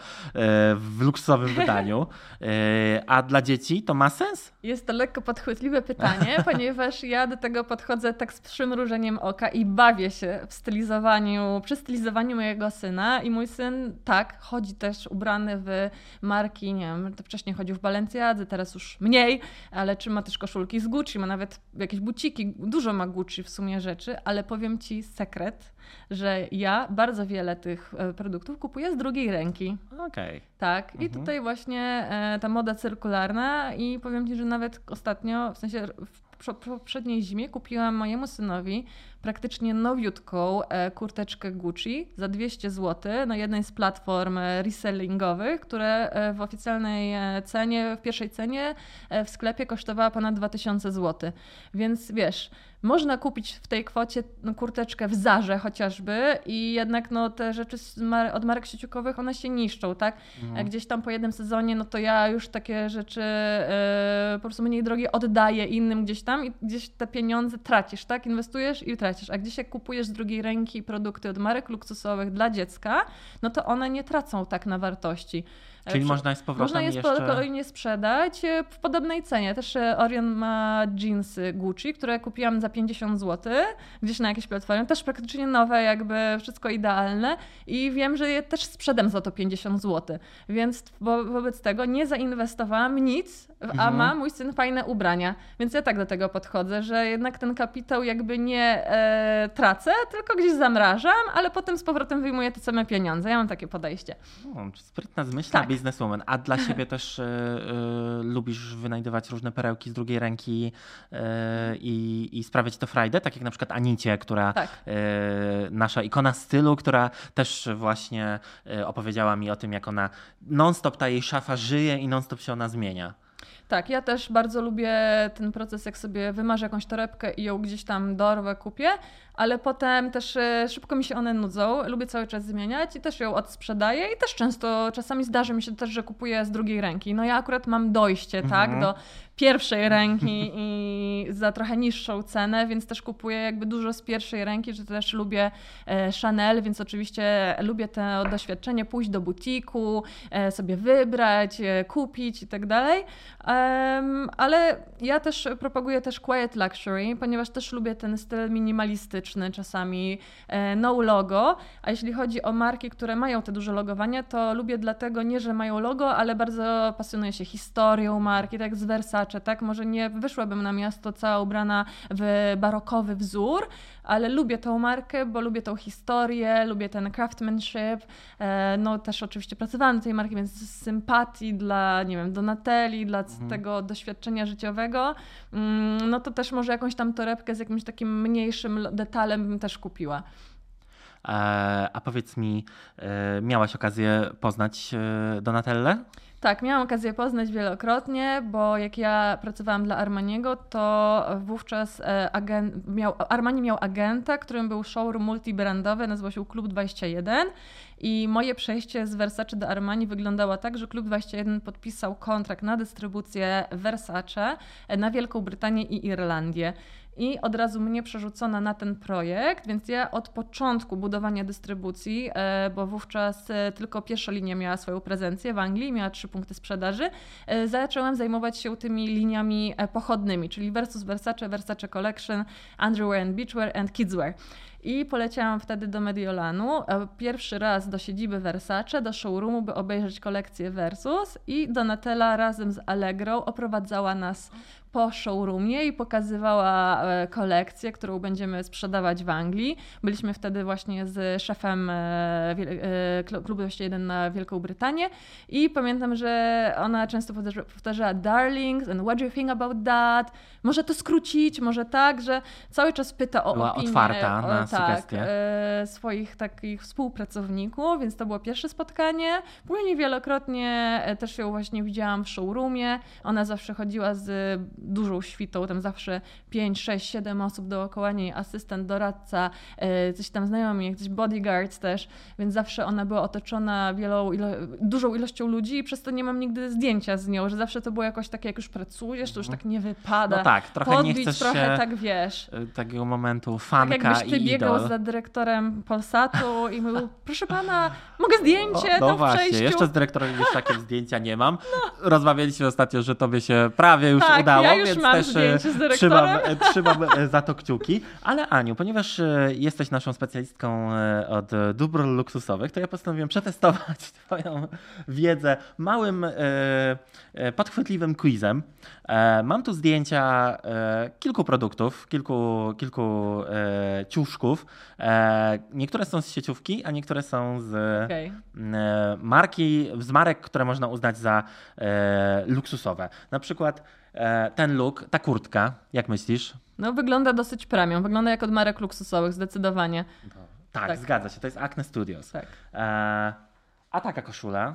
Speaker 1: w luksusowym wydaniu. E, A dla dzieci to ma sens?
Speaker 2: Jest to lekko podchwytliwe pytanie, ponieważ ja do tego podchodzę tak z przymrużeniem oka i bawię się w stylizowaniu, przy stylizowaniu mojego syna i mój syn tak, chodzi też ubrany w marki, nie wiem, to wcześniej chodził w Balenciadze, teraz już mniej, ale czy ma też koszulki z Gucci, ma nawet jakieś buciki, dużo ma Gucci w sumie rzeczy, ale powiem Ci sekret, że ja bardzo wiele tych e, produktów kupuję z drugiej ręki.
Speaker 1: Okej.
Speaker 2: Tak, i
Speaker 1: Mhm.
Speaker 2: tutaj właśnie e, ta moda cyrkularna i powiem Ci, że nawet ostatnio, w sensie w prze- poprzedniej zimie kupiłam mojemu synowi praktycznie nowiutką e, kurteczkę Gucci za 200 zł na jednej z platform resellingowych, które w oficjalnej cenie, w pierwszej cenie w sklepie kosztowała ponad 2000 zł. Więc wiesz, można kupić w tej kwocie no, kurteczkę w Zarze chociażby i jednak no, te rzeczy od marek sieciukowych, one się niszczą, tak? A gdzieś tam po jednym sezonie, no to ja już takie rzeczy e, po prostu mniej drogie oddaję innym gdzieś tam i gdzieś te pieniądze tracisz, tak? Inwestujesz i tracisz. A gdzieś jak kupujesz z drugiej ręki produkty od marek luksusowych dla dziecka, no to one nie tracą tak na wartości.
Speaker 1: Czyli można je z powrotem
Speaker 2: można je
Speaker 1: jeszcze...
Speaker 2: spokojnie sprzedać e, w podobnej cenie. Też e, Orion ma jeansy Gucci, które kupiłam za 50 zł, gdzieś na jakiejś platformie, też praktycznie nowe, jakby wszystko idealne i wiem, że je też sprzedam za to 50 zł. Więc wo wobec tego nie zainwestowałam nic, a
Speaker 1: Mhm.
Speaker 2: ma mój syn fajne ubrania. Więc ja tak do tego podchodzę, że jednak ten kapitał jakby nie e, tracę, tylko gdzieś zamrażam, ale potem z powrotem wyjmuję te same pieniądze. Ja mam takie podejście.
Speaker 1: O, sprytna, zmyślna
Speaker 2: Tak.
Speaker 1: Bizneswoman. A dla siebie też e, e, lubisz wynajdywać różne perełki z drugiej ręki e, i, i sprawiać to frajdę, tak jak na przykład Anicie, która
Speaker 2: Tak.
Speaker 1: nasza ikona stylu, która też właśnie opowiedziała mi o tym, jak ona non-stop ta jej szafa żyje i non-stop się ona zmienia.
Speaker 2: Tak, ja też bardzo lubię ten proces, jak sobie wymarzę jakąś torebkę i ją gdzieś tam dorwę, kupię, ale potem też e, szybko mi się one nudzą, lubię cały czas zmieniać i też ją odsprzedaję i też często, czasami zdarzy mi się też, że kupuję z drugiej ręki. No ja akurat mam dojście, tak,
Speaker 1: Mhm.
Speaker 2: do pierwszej ręki i za trochę niższą cenę, więc też kupuję jakby dużo z pierwszej ręki, że też lubię e, Chanel, więc oczywiście lubię to doświadczenie, pójść do butiku, e, sobie wybrać, e, kupić i tak dalej. Ale ja też propaguję też quiet luxury, ponieważ też lubię ten styl minimalistyczny, czasami no logo. A jeśli chodzi o marki, które mają te duże logowania, to lubię dlatego nie, że mają logo, ale bardzo pasjonuję się historią marki, tak z Versace, tak? Może nie wyszłabym na miasto cała ubrana w barokowy wzór, ale lubię tą markę, bo lubię tą historię, lubię ten craftsmanship. E, No też oczywiście pracowałam tej marki, więc z sympatii dla, nie wiem, Donatelli, dla
Speaker 1: Mhm.
Speaker 2: tego doświadczenia życiowego, mm, no to też może jakąś tam torebkę z jakimś takim mniejszym detalem bym też kupiła.
Speaker 1: E, a powiedz mi, e, miałaś okazję poznać e, Donatellę?
Speaker 2: Tak, miałam okazję poznać wielokrotnie, bo jak ja pracowałam dla Armaniego, to wówczas e, agen, miał, Armani miał agenta, którym był showroom multibrandowy, nazywał się Klub 21 i moje przejście z Versace do Armani wyglądało tak, że Klub 21 podpisał kontrakt na dystrybucję Versace e, na Wielką Brytanię i Irlandię. I od razu mnie przerzucono na ten projekt, więc ja od początku budowania dystrybucji, e, bo wówczas e, tylko pierwsza linia miała swoją prezencję w Anglii, miała trzy punkty sprzedaży, e, zaczęłam zajmować się tymi liniami pochodnymi, czyli Versus Versace, Versace Collection, Underwear and Beachwear and Kidswear. I poleciałam wtedy do Mediolanu, pierwszy raz do siedziby Versace, do showroomu, by obejrzeć kolekcję Versus i Donatella razem z Allegro oprowadzała nas po showroomie i pokazywała e, kolekcję, którą będziemy sprzedawać w Anglii. Byliśmy wtedy właśnie z szefem e, e, klubu 21 na Wielką Brytanię i pamiętam, że ona często powtarzała darlings and what do you think about that? Może to skrócić, może tak, że cały czas pyta o
Speaker 1: Była
Speaker 2: opinię,
Speaker 1: otwarta na
Speaker 2: o, tak,
Speaker 1: sugestie.
Speaker 2: swoich takich współpracowników, więc to było pierwsze spotkanie. Później wielokrotnie też ją właśnie widziałam w showroomie. Ona zawsze chodziła z dużą świtą, tam zawsze 5, 6, 7 osób dookoła niej, asystent, doradca, e, coś tam znajomi, jakiś bodyguards też, więc zawsze ona była otoczona wielą, ilo dużą ilością ludzi i przez to nie mam nigdy zdjęcia z nią, że zawsze to było jakoś takie, jak już pracujesz, to już tak nie wypada.
Speaker 1: No tak, trochę
Speaker 2: Podbić,
Speaker 1: nie chcesz
Speaker 2: trochę tak wiesz.
Speaker 1: E, takiego momentu fanka
Speaker 2: tak jakbyś ty
Speaker 1: i
Speaker 2: biegał
Speaker 1: idol.
Speaker 2: za dyrektorem Polsatu i mówił, proszę pana, mogę zdjęcie
Speaker 1: no
Speaker 2: w
Speaker 1: właśnie,
Speaker 2: przejściu?
Speaker 1: jeszcze z dyrektorem Wieszakiem zdjęcia nie mam. Rozmawialiśmy ostatnio, że tobie się prawie już
Speaker 2: Tak,
Speaker 1: udało,
Speaker 2: ja już
Speaker 1: więc
Speaker 2: mam
Speaker 1: też e,
Speaker 2: zdjęcie z dyrektorem.
Speaker 1: trzymam, e, trzymam e, za to kciuki. Ale Aniu, ponieważ jesteś naszą specjalistką od dóbr luksusowych, to ja postanowiłem przetestować twoją wiedzę małym, podchwytliwym quizem. Mam tu zdjęcia kilku produktów, kilku, kilku ciuszków. Niektóre są z sieciówki, a niektóre są z e, marki, z marek, które można uznać za luksusowe. Na przykład ten look, ta kurtka, jak myślisz?
Speaker 2: No wygląda dosyć premium, wygląda jak od marek luksusowych, zdecydowanie.
Speaker 1: Tak,
Speaker 2: Tak.
Speaker 1: zgadza się, to jest Acne Studios.
Speaker 2: Tak.
Speaker 1: E, a taka koszula.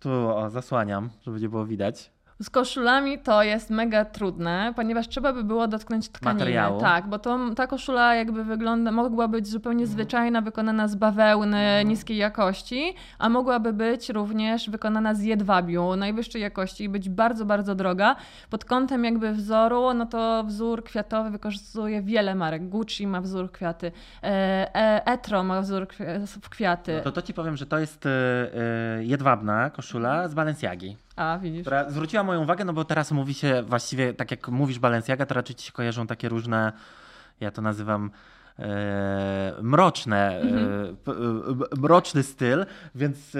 Speaker 1: Tu o, zasłaniam, żeby nie było widać.
Speaker 2: Z koszulami to jest mega trudne, ponieważ trzeba by było dotknąć tkaniny.
Speaker 1: Materiału.
Speaker 2: Tak, bo to, ta koszula jakby wygląda, mogła być zupełnie zwyczajna, wykonana z bawełny niskiej jakości, a mogłaby być również wykonana z jedwabiu najwyższej jakości i być bardzo, bardzo droga. Pod kątem jakby wzoru, no to wzór kwiatowy wykorzystuje wiele marek. Gucci ma wzór kwiaty, e, e, Etro ma wzór kwiaty.
Speaker 1: No to, to ci powiem, że to jest e, jedwabna koszula z Balenciagi.
Speaker 2: A, widzisz.
Speaker 1: która zwróciła moją uwagę, no bo teraz mówi się właściwie, tak jak mówisz Balenciaga, to raczej ci się kojarzą takie różne, ja to nazywam e, mroczne, e, p- e, mroczny styl, więc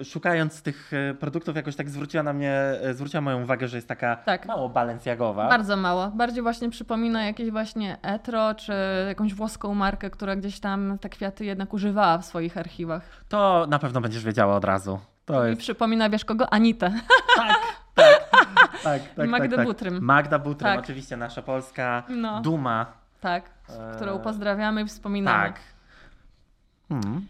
Speaker 1: e, szukając tych e, produktów jakoś tak zwróciła na mnie, e, zwróciła moją uwagę, że jest taka
Speaker 2: Tak.
Speaker 1: mało balenciagowa.
Speaker 2: Bardzo mało. Bardziej właśnie przypomina jakieś właśnie etro, czy jakąś włoską markę, która gdzieś tam te kwiaty jednak używała w swoich archiwach.
Speaker 1: To na pewno będziesz wiedziała od razu. To
Speaker 2: I
Speaker 1: jest
Speaker 2: przypomina, wiesz kogo? Anitę.
Speaker 1: tak, tak, tak, tak,
Speaker 2: Magdę
Speaker 1: tak, tak.
Speaker 2: Butrym.
Speaker 1: Magda Butrym,
Speaker 2: Tak.
Speaker 1: oczywiście nasza polska
Speaker 2: No.
Speaker 1: duma.
Speaker 2: Tak, którą pozdrawiamy i wspominamy.
Speaker 1: Tak. Hmm.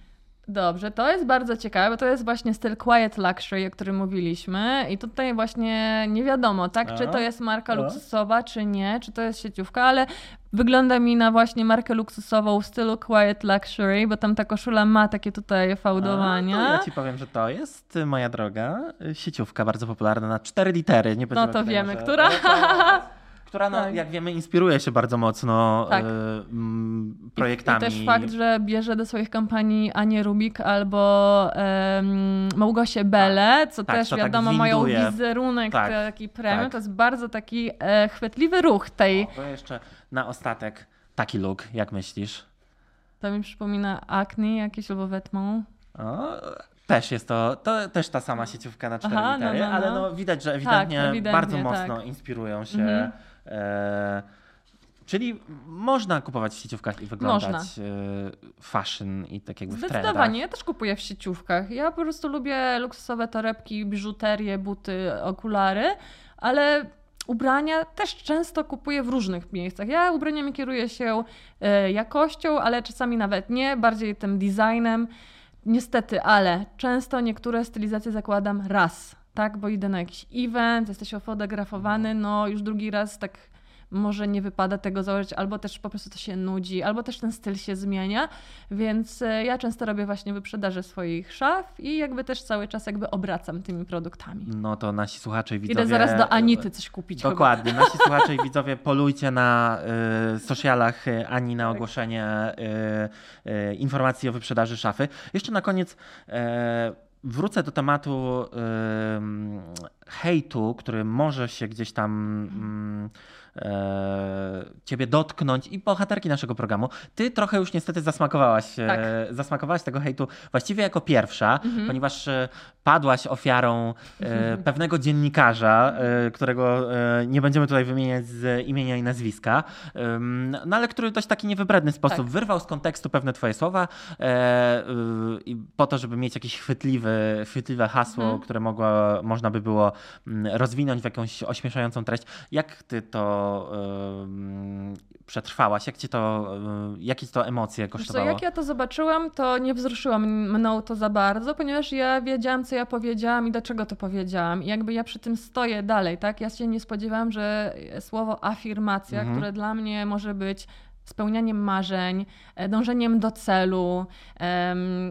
Speaker 2: Dobrze, to jest bardzo ciekawe, bo to jest właśnie styl quiet luxury, o którym mówiliśmy i tutaj właśnie nie wiadomo, tak, czy
Speaker 1: A?
Speaker 2: to jest marka
Speaker 1: A?
Speaker 2: luksusowa, czy nie, czy to jest sieciówka, ale wygląda mi na właśnie markę luksusową w stylu quiet luxury, bo tam ta koszula ma takie tutaj
Speaker 1: A,
Speaker 2: fałdowania.
Speaker 1: To ja ci powiem, że to jest, y, moja droga, y, sieciówka bardzo popularna na cztery litery. Nie
Speaker 2: No to wiemy,
Speaker 1: może-
Speaker 2: która.
Speaker 1: Która, no,
Speaker 2: Tak.
Speaker 1: jak wiemy, inspiruje się bardzo mocno
Speaker 2: Tak.
Speaker 1: y, mm,
Speaker 2: I,
Speaker 1: projektami.
Speaker 2: I też fakt, że bierze do swoich kampanii Anię Rubik albo em, Małgosię Bele, co
Speaker 1: Tak,
Speaker 2: też
Speaker 1: to tak
Speaker 2: wiadomo mają wizerunek
Speaker 1: Tak,
Speaker 2: taki premium.
Speaker 1: tak.
Speaker 2: To jest bardzo taki e, chwytliwy ruch tej.
Speaker 1: O, to jeszcze na ostatek taki look, jak myślisz?
Speaker 2: To mi przypomina Acne jakieś albo Wetmont.
Speaker 1: O, też jest to, to też ta sama sieciówka na cztery
Speaker 2: Aha, no,
Speaker 1: litery,
Speaker 2: no,
Speaker 1: ale
Speaker 2: no.
Speaker 1: no, widać, że ewidentnie,
Speaker 2: ewidentnie,
Speaker 1: bardzo mocno
Speaker 2: tak.
Speaker 1: inspirują się.
Speaker 2: Mhm.
Speaker 1: E, czyli można kupować w sieciówkach i wyglądać
Speaker 2: Można.
Speaker 1: e, fashion i tak jakby w
Speaker 2: Zdecydowanie,
Speaker 1: trendach.
Speaker 2: ja też kupuję w sieciówkach. Ja po prostu lubię luksusowe torebki, biżuterię, buty, okulary, ale ubrania też często kupuję w różnych miejscach. Ja ubraniami kieruję się e, jakością, ale czasami nawet nie, bardziej tym designem. Niestety, ale często niektóre stylizacje zakładam raz, tak, bo idę na jakiś event, jesteś ofotografowany, no już drugi raz tak może nie wypada tego założyć, albo też po prostu to się nudzi, albo też ten styl się zmienia, więc e, ja często robię właśnie wyprzedaże swoich szaf i jakby też cały czas jakby obracam tymi produktami.
Speaker 1: No to nasi słuchacze i widzowie...
Speaker 2: Idę zaraz do Anity coś kupić.
Speaker 1: Dokładnie, chyba. nasi słuchacze i widzowie polujcie na y, socialach Ani na tak. ogłoszenie y, y, informacji o wyprzedaży szafy. Jeszcze na koniec wrócę do tematu hejtu, który może się gdzieś tam e, ciebie dotknąć i bohaterki naszego programu. Ty trochę już niestety zasmakowałaś, e, tak. e, zasmakowałaś tego hejtu właściwie jako pierwsza, mhm. ponieważ e, padłaś ofiarą e, pewnego dziennikarza, którego nie będziemy tutaj wymieniać z imienia i nazwiska, no ale który w dość taki niewybredny sposób tak. wyrwał z kontekstu pewne twoje słowa po to, żeby mieć jakieś chwytliwe, chwytliwe hasło, mhm. które mogło, można by było mm, rozwinąć w jakąś ośmieszającą treść. Jak ty to przetrwałaś? Jak ci to, jakie to emocje kosztowało?
Speaker 2: Co, jak ja to zobaczyłam, to nie wzruszyłam mną to za bardzo, ponieważ ja wiedziałam, co ja powiedziałam i dlaczego to powiedziałam. I jakby ja przy tym stoję dalej, tak? Ja się nie spodziewałam, że słowo afirmacja, mhm. które dla mnie może być spełnianiem marzeń, e, dążeniem do celu,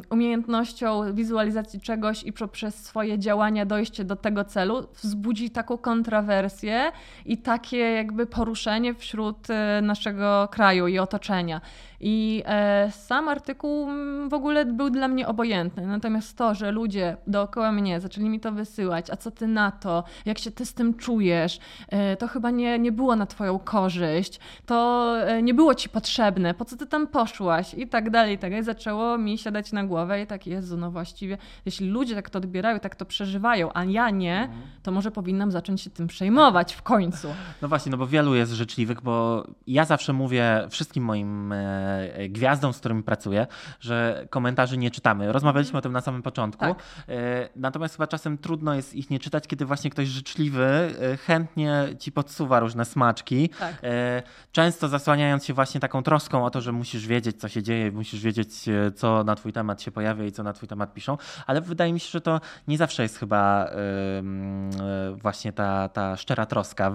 Speaker 2: umiejętnością wizualizacji czegoś i poprzez swoje działania dojście do tego celu wzbudzi taką kontrowersję i takie jakby poruszenie wśród e, naszego kraju i otoczenia. I e, sam artykuł w ogóle był dla mnie obojętny. Natomiast to, że ludzie dookoła mnie zaczęli mi to wysyłać, a co ty na to, jak się ty z tym czujesz, e, to chyba nie, nie było na twoją korzyść, to e, nie było ci potrzebne, po co ty tam poszłaś i tak dalej, i tak dalej. Zaczęło mi siadać na głowę i tak, Jezu, no właściwie, jeśli ludzie tak to odbierają, tak to przeżywają, a ja nie, mhm. to może powinnam zacząć się tym przejmować w końcu.
Speaker 1: No właśnie, no bo wielu jest życzliwych, bo ja zawsze mówię wszystkim moim gwiazdą, z którymi pracuję, że komentarzy nie czytamy. Rozmawialiśmy o tym na samym początku. Tak. E, natomiast chyba czasem trudno jest ich nie czytać, kiedy właśnie ktoś życzliwy e, chętnie ci podsuwa różne smaczki. Tak. Często zasłaniając się właśnie taką troską o to, że musisz wiedzieć, co się dzieje, musisz wiedzieć, co na twój temat się pojawia i co na twój temat piszą. Ale wydaje mi się, że to nie zawsze jest chyba właśnie ta, ta szczera troska.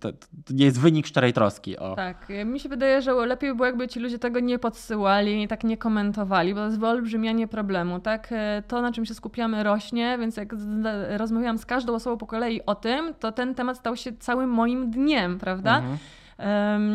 Speaker 1: To, nie jest wynik szczerej troski. O.
Speaker 2: Tak. Mi się wydaje, że lepiej by było, jakby ci ludzie tego nie podsyłali, tak nie komentowali, bo to jest wyolbrzymianie problemu, tak? E, to, na czym się skupiamy, rośnie, więc jak rozmawiałam z każdą osobą po kolei o tym, to ten temat stał się całym moim dniem, prawda? Mhm.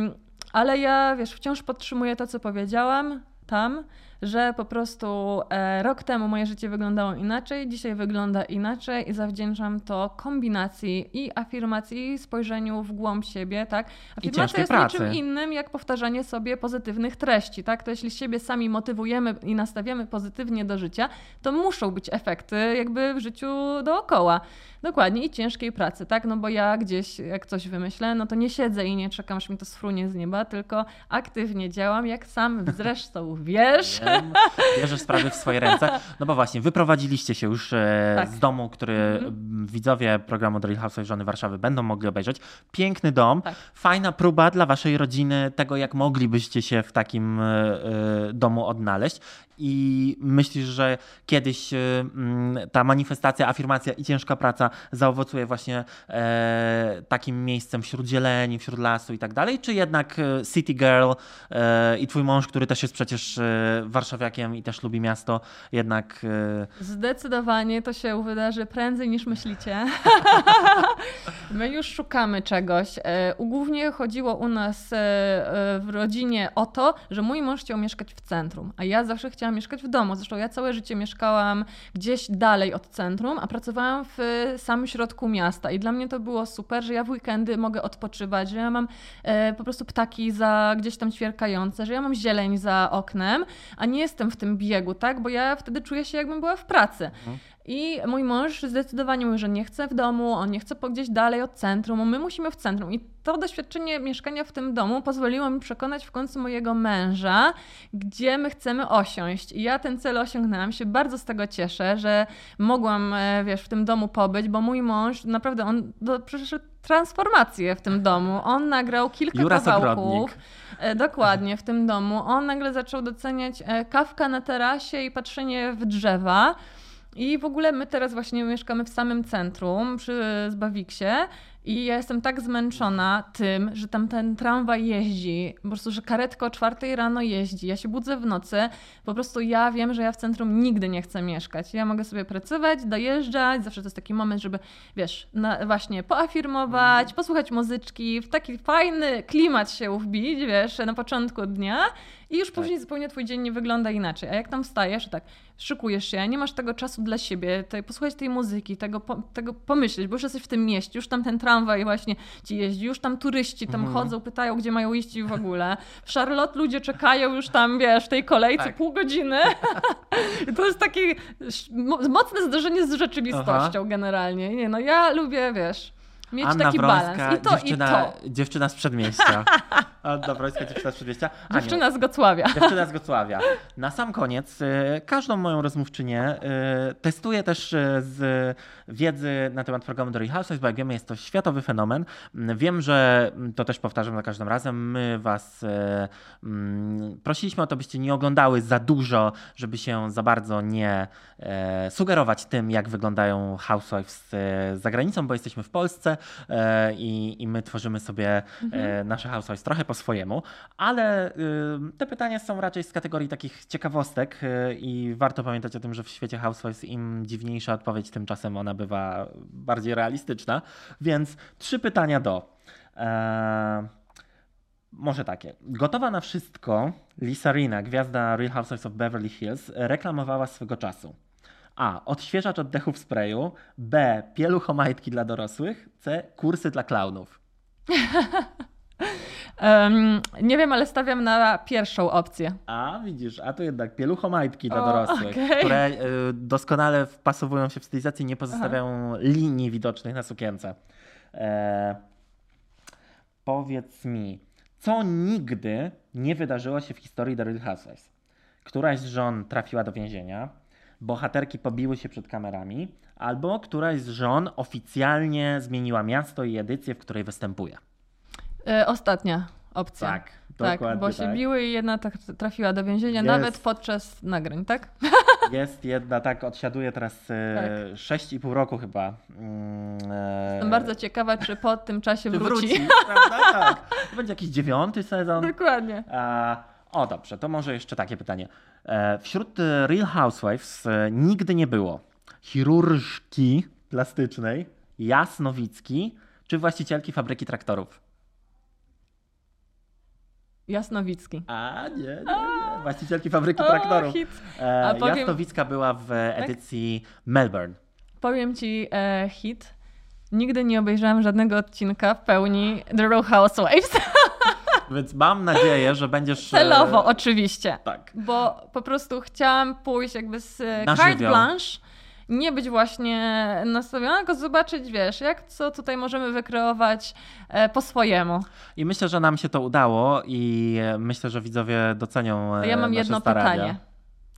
Speaker 2: Um, ale ja, wiesz, wciąż podtrzymuję to, co powiedziałam tam że po prostu e, rok temu moje życie wyglądało inaczej, dzisiaj wygląda inaczej i zawdzięczam to kombinacji i afirmacji, i spojrzeniu w głąb siebie, tak? Afirmacja jest pracy. niczym innym jak powtarzanie sobie pozytywnych treści, tak? To jeśli siebie sami motywujemy i nastawiamy pozytywnie do życia, to muszą być efekty jakby w życiu dookoła. Dokładnie i ciężkiej pracy, tak? No bo ja gdzieś, jak coś wymyślę, no to nie siedzę i nie czekam, aż mi to sfrunie z nieba, tylko aktywnie działam, jak sam zresztą wiesz.
Speaker 1: Wiem, bierzesz sprawy w swoje ręce. No bo właśnie, wyprowadziliście się już e, tak. z domu, który mhm. widzowie programu Drill House Żony Warszawy będą mogli obejrzeć. Piękny dom, tak. fajna próba dla waszej rodziny tego, jak moglibyście się w takim e, e, domu odnaleźć i myślisz, że kiedyś y, mm, ta manifestacja, afirmacja i ciężka praca zaowocuje właśnie e, takim miejscem wśród zieleni, wśród lasu i tak dalej, czy jednak e, City Girl e, i twój mąż, który też jest przecież warszawiakiem i też lubi miasto, jednak...
Speaker 2: Zdecydowanie to się wydarzy prędzej niż myślicie. My już szukamy czegoś. Głównie chodziło u nas w rodzinie o to, że mój mąż chciał mieszkać w centrum, a ja zawsze chciałam mieszkać w domu. Zresztą ja całe życie mieszkałam gdzieś dalej od centrum, a pracowałam w samym środku miasta i dla mnie to było super, że ja w weekendy mogę odpoczywać, że ja mam e, po prostu ptaki za gdzieś tam ćwierkające, że ja mam zieleń za oknem, a nie jestem w tym biegu, tak? Bo ja wtedy czuję się jakbym była w pracy. Mhm. I mój mąż zdecydowanie mówi, że nie chce w domu, on nie chce gdzieś dalej od centrum, my musimy w centrum. I to doświadczenie mieszkania w tym domu pozwoliło mi przekonać w końcu mojego męża, gdzie my chcemy osiąść. I ja ten cel osiągnęłam, się bardzo z tego cieszę, że mogłam, e, wiesz, w tym domu pobyć, bo mój mąż naprawdę, on do, przeszedł transformację w tym domu. On nagrał kilka Jura kawałków. E, dokładnie, w tym domu. On nagle zaczął doceniać e, kawkę na terasie i patrzenie w drzewa. I w ogóle my teraz właśnie mieszkamy w samym centrum przy Zbawiksie I ja jestem tak zmęczona tym, że tam ten tramwaj jeździ, po prostu, że karetka o czwartej rano jeździ, ja się budzę w nocy, po prostu ja wiem, że ja w centrum nigdy nie chcę mieszkać. Ja mogę sobie pracować, dojeżdżać, zawsze to jest taki moment, żeby, wiesz, na, właśnie poafirmować,
Speaker 1: Mhm.
Speaker 2: posłuchać muzyczki, w taki fajny klimat się wbić, wiesz, na początku dnia i już później zupełnie twój dzień nie wygląda inaczej. A jak tam wstajesz, tak, szykujesz się, nie masz tego czasu dla siebie, tej, posłuchać tej muzyki, tego, po, tego pomyśleć, bo już jesteś w tym mieście, już tam ten tramwaj właśnie ci jeździ, już tam turyści tam
Speaker 1: Mhm.
Speaker 2: chodzą, pytają, gdzie mają iść i w ogóle. W Charlotte ludzie czekają już tam, wiesz, w tej kolejce
Speaker 1: Tak.
Speaker 2: pół godziny. To jest takie mocne zderzenie z rzeczywistością generalnie. Nie, no ja lubię, wiesz, mieć
Speaker 1: Anna
Speaker 2: taki
Speaker 1: Wrońska,
Speaker 2: balans. I to,
Speaker 1: dziewczyna,
Speaker 2: i to.
Speaker 1: dziewczyna z przedmieścia. Anna Wrońska, dziewczyna z przedmieścia. Aniu,
Speaker 2: Dziewczyna z Gocławia.
Speaker 1: Dziewczyna z Gocławia. Na sam koniec y, każdą moją rozmówczynię y, testuję też y, z wiedzy na temat programu Real Housewives, bo jak wiemy jest to światowy fenomen. Wiem, że to też powtarzam za każdym razem. My was y, mm, prosiliśmy o to, byście nie oglądały za dużo, żeby się za bardzo nie e, sugerować tym, jak wyglądają Housewives e, za granicą, bo jesteśmy w Polsce e, i, i my tworzymy sobie e, nasze Housewives trochę po swojemu, ale te pytania są raczej z kategorii takich ciekawostek i warto pamiętać o tym, że w świecie Housewives im dziwniejsza odpowiedź, tymczasem ona bywa bardziej realistyczna. Więc trzy pytania do. E, może takie. Gotowa na wszystko, Lisa Rina, gwiazda Real Housewives of Beverly Hills, reklamowała swego czasu. A. Odświeżacz oddechu w sprayu. B. Pieluchomajtki dla dorosłych. C. Kursy dla klaunów.
Speaker 2: Em, nie wiem, ale stawiam na pierwszą opcję.
Speaker 1: A widzisz, a to jednak pieluchomajtki dla
Speaker 2: O,
Speaker 1: dorosłych,
Speaker 2: okej.
Speaker 1: które y, doskonale wpasowują się w stylizację, nie pozostawiają linii widocznych na sukience. E, powiedz mi, co nigdy nie wydarzyło się w historii The Real Housewives? Któraś z żon trafiła do więzienia, bohaterki pobiły się przed kamerami, albo któraś z żon oficjalnie zmieniła miasto i edycję, w której występuje.
Speaker 2: E, ostatnia opcja.
Speaker 1: Tak,
Speaker 2: Tak,
Speaker 1: dokładnie
Speaker 2: bo się
Speaker 1: tak.
Speaker 2: biły i jedna tak trafiła do więzienia,
Speaker 1: Jest.
Speaker 2: nawet podczas nagrań, tak?
Speaker 1: Jest jedna, tak, odsiaduje teraz e,
Speaker 2: Tak.
Speaker 1: 6,5 roku chyba. Mm, e,
Speaker 2: Jestem bardzo ciekawa, czy po tym czasie
Speaker 1: czy
Speaker 2: wróci.
Speaker 1: prawda? Tak. To będzie jakiś dziewiąty sezon.
Speaker 2: Dokładnie.
Speaker 1: O dobrze, to może jeszcze takie pytanie. Wśród Real Housewives nigdy nie było chirurżki plastycznej, jasnowicki czy właścicielki fabryki traktorów?
Speaker 2: Jasnowicki.
Speaker 1: A nie, nie, nie. Właścicielki fabryki
Speaker 2: O,
Speaker 1: traktorów.
Speaker 2: hit.
Speaker 1: E,
Speaker 2: A powiem-
Speaker 1: Jasnowicka była w edycji Melbourne.
Speaker 2: Powiem ci e, hit. Nigdy nie obejrzałam żadnego odcinka w pełni The Real Housewives.
Speaker 1: Więc mam nadzieję, że będziesz. e,
Speaker 2: Celowo, oczywiście.
Speaker 1: Tak.
Speaker 2: Bo po prostu chciałam pójść jakby z e,
Speaker 1: Na
Speaker 2: carte blanche, nie być właśnie nastawiona, tylko zobaczyć, wiesz, jak co tutaj możemy wykreować e, po swojemu.
Speaker 1: I myślę, że nam się to udało i e, myślę, że widzowie docenią.
Speaker 2: To
Speaker 1: e,
Speaker 2: ja mam
Speaker 1: nasze
Speaker 2: jedno
Speaker 1: starania.
Speaker 2: pytanie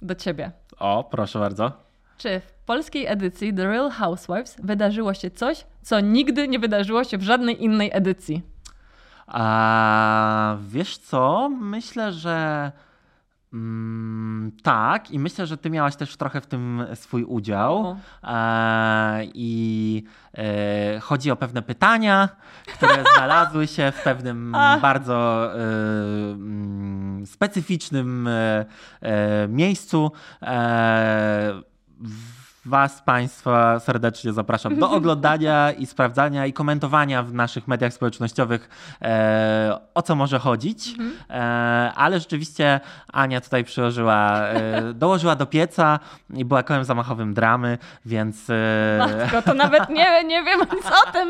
Speaker 2: do ciebie.
Speaker 1: O, proszę bardzo.
Speaker 2: Czy w polskiej edycji The Real Housewives wydarzyło się coś, co nigdy nie wydarzyło się w żadnej innej edycji?
Speaker 1: A wiesz co? Myślę, że. Mm, tak, i myślę, że ty miałaś też trochę w tym swój udział. E, I e, chodzi o pewne pytania, które znalazły się w pewnym bardzo e, mm, specyficznym e, e, miejscu. E, Was, Państwa, serdecznie zapraszam do oglądania i sprawdzania i komentowania w naszych mediach społecznościowych, e, o co może chodzić. E, ale rzeczywiście Ania tutaj przyłożyła, e, dołożyła do pieca i była kołem zamachowym dramy, więc. E,
Speaker 2: Matko, to nawet nie, nie wiem nic o tym.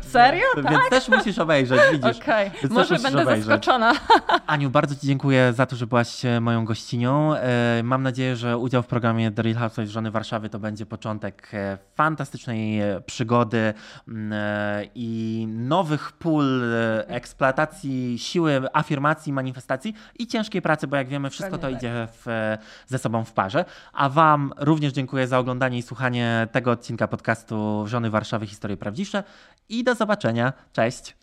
Speaker 2: Serio?
Speaker 1: Więc też musisz obejrzeć, widzisz. Też
Speaker 2: może będę
Speaker 1: obejrzeć.
Speaker 2: zaskoczona.
Speaker 1: Aniu, bardzo Ci dziękuję za to, że byłaś e, moją gościnią. E, Mam nadzieję, że udział w programie The Real Housewives Żony Warszawy to będzie początek e, fantastycznej e, przygody mm, e, i nowych pól eksploatacji siły, afirmacji, manifestacji i ciężkiej pracy, bo jak wiemy, wszystko to idzie w, ze sobą w parze. A Wam również dziękuję za oglądanie i słuchanie tego odcinka podcastu Żony Warszawy Historie Prawdziwsze i do zobaczenia. Cześć!